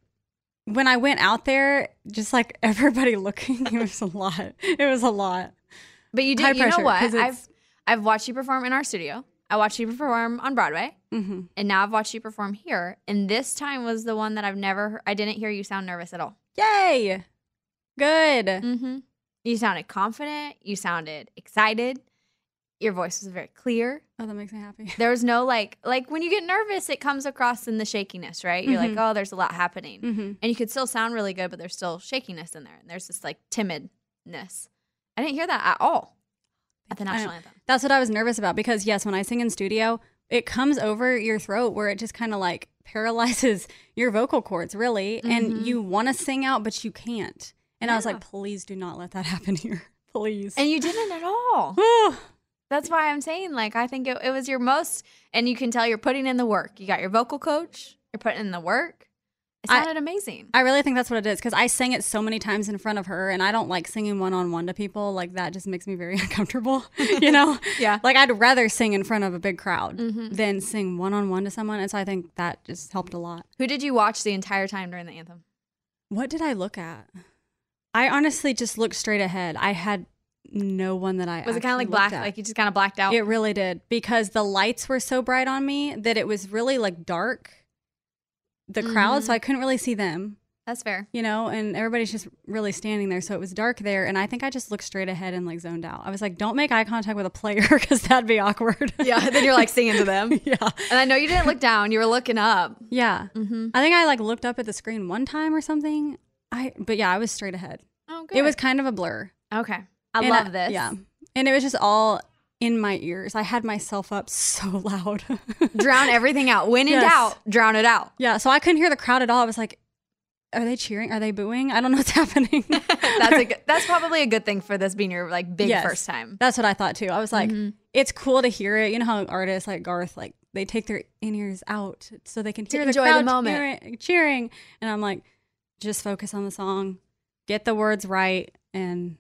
when I went out there, just like everybody looking, it was a lot. It was a lot. But you High did. You know what? I've I've watched you perform in our studio. I watched you perform on Broadway, hmm and now I've watched you perform here. And this time was the one that I've never. I didn't hear you sound nervous at all. Yay! Good. Mm-hmm. You sounded confident. You sounded excited. Your voice was very clear. Oh, that makes me happy. There was no like like when you get nervous, it comes across in the shakiness, right? You're like, Mhm. oh, there's a lot happening. hmm and you could still sound really good, but there's still shakiness in there, and there's this like timidness. I didn't hear that at all. at the national anthem. That's what I was nervous about because yes, when I sing in studio, it comes over your throat where it just kind of like paralyzes your vocal cords, really, Mhm. and you want to sing out but you can't. And I was like, please do not let that happen here, please. And you didn't at all. That's why I'm saying, like, I think it, it was your most, and you can tell you're putting in the work. You got your vocal coach, you're putting in the work. It I- sounded amazing. I really think that's what it is because I sang it so many times in front of her, and I don't like singing one on one to people. Like that just makes me very uncomfortable, you know? Yeah. Like I'd rather sing in front of a big crowd Mhm. than sing one on one to someone. And so I think that just helped a lot. Who did you watch the entire time during the anthem? What did I look at? I honestly just looked straight ahead. I had no one that I Was it kind of like black? at. Like you just kind of blacked out? It really did because the lights were so bright on me that it was really like dark, the crowd, so. I couldn't really see them. That's fair. You know, and everybody's just really standing there, so it was dark there. And I think I just looked straight ahead and like zoned out. I was like, "Don't make eye contact with a player because that'd be awkward." Yeah. Then you're like singing to them. yeah, And I know you didn't look down. You were looking up. yeah. Mm-hmm. I think I like looked up at the screen one time or something. I, but yeah, I was straight ahead. Oh, good. It was kind of a blur. okay. I And love this. Yeah. And it was just all in my ears. I had myself up so loud. Drown everything out. When in Yes. doubt, drown it out. yeah. So I couldn't hear the crowd at all. I was like, are they cheering? Are they booing? I don't know what's happening. That's a good, that's probably a good thing for this being your like big Yes. first time. That's what I thought too. I was like, Mhm. it's cool to hear it. You know how artists like Garth, like they take their in ears out so they can To hear enjoy the the crowd moment. cheering, cheering. And I'm like, just focus on the song, get the words right, and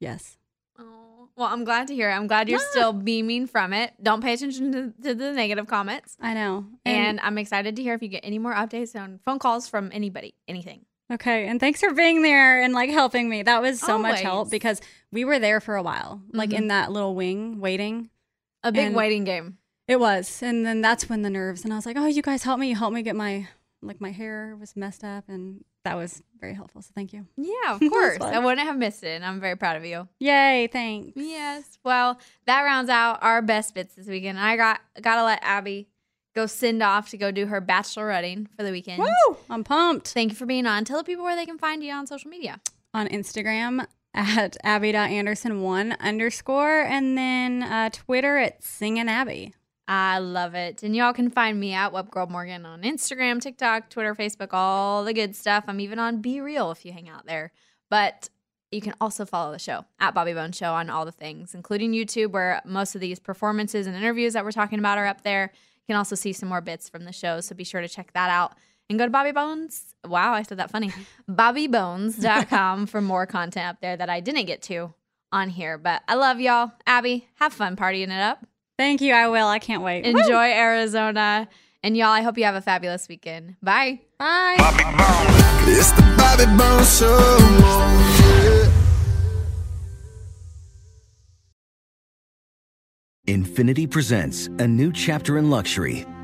yes. Oh, well, I'm glad to hear it. I'm glad you're Ah. still beaming from it. Don't pay attention to, to the negative comments. I know. And I'm excited to hear if you get any more updates on phone calls from anybody, anything. Okay, and thanks for being there and like helping me. That was so much help because we were there for a while, like Mhm. in that little wing waiting. A big And- waiting game. It was, and then that's when the nerves and I was like, "Oh, you guys help me! You help me get my like my hair was messed up, and that was very helpful. So thank you. Yeah, of course. I wouldn't have missed it. And I'm very proud of you. Yay! Thanks. Yes. Well, that rounds out our best bits this weekend. I got gotta let Abby go send off to go do her bacheloretting for the weekend. Woo! I'm pumped. Thank you for being on. Tell the people where they can find you on social media. On Instagram at abby.anderson1 underscore, and then uh, Twitter at singing abby. I love it. And y'all can find me at WebGirlMorgan on Instagram, TikTok, Twitter, Facebook, all the good stuff. I'm even on BeReal if you hang out there. But you can also follow the show at Bobby Bones Show on all the things, including YouTube, where most of these performances and interviews that we're talking about are up there. You can also see some more bits from the show, so be sure to check that out. And go to Bobby Bones. Wow, I said that funny. BobbyBones.com for more content up there that I didn't get to on here. But I love y'all. Abby, have fun partying it up. Thank you. I will. I can't wait. Woo! Enjoy Arizona. And y'all, I hope you have a fabulous weekend. Bye. Bye. It's the Bobby Bones Show. Infiniti presents a new chapter in luxury,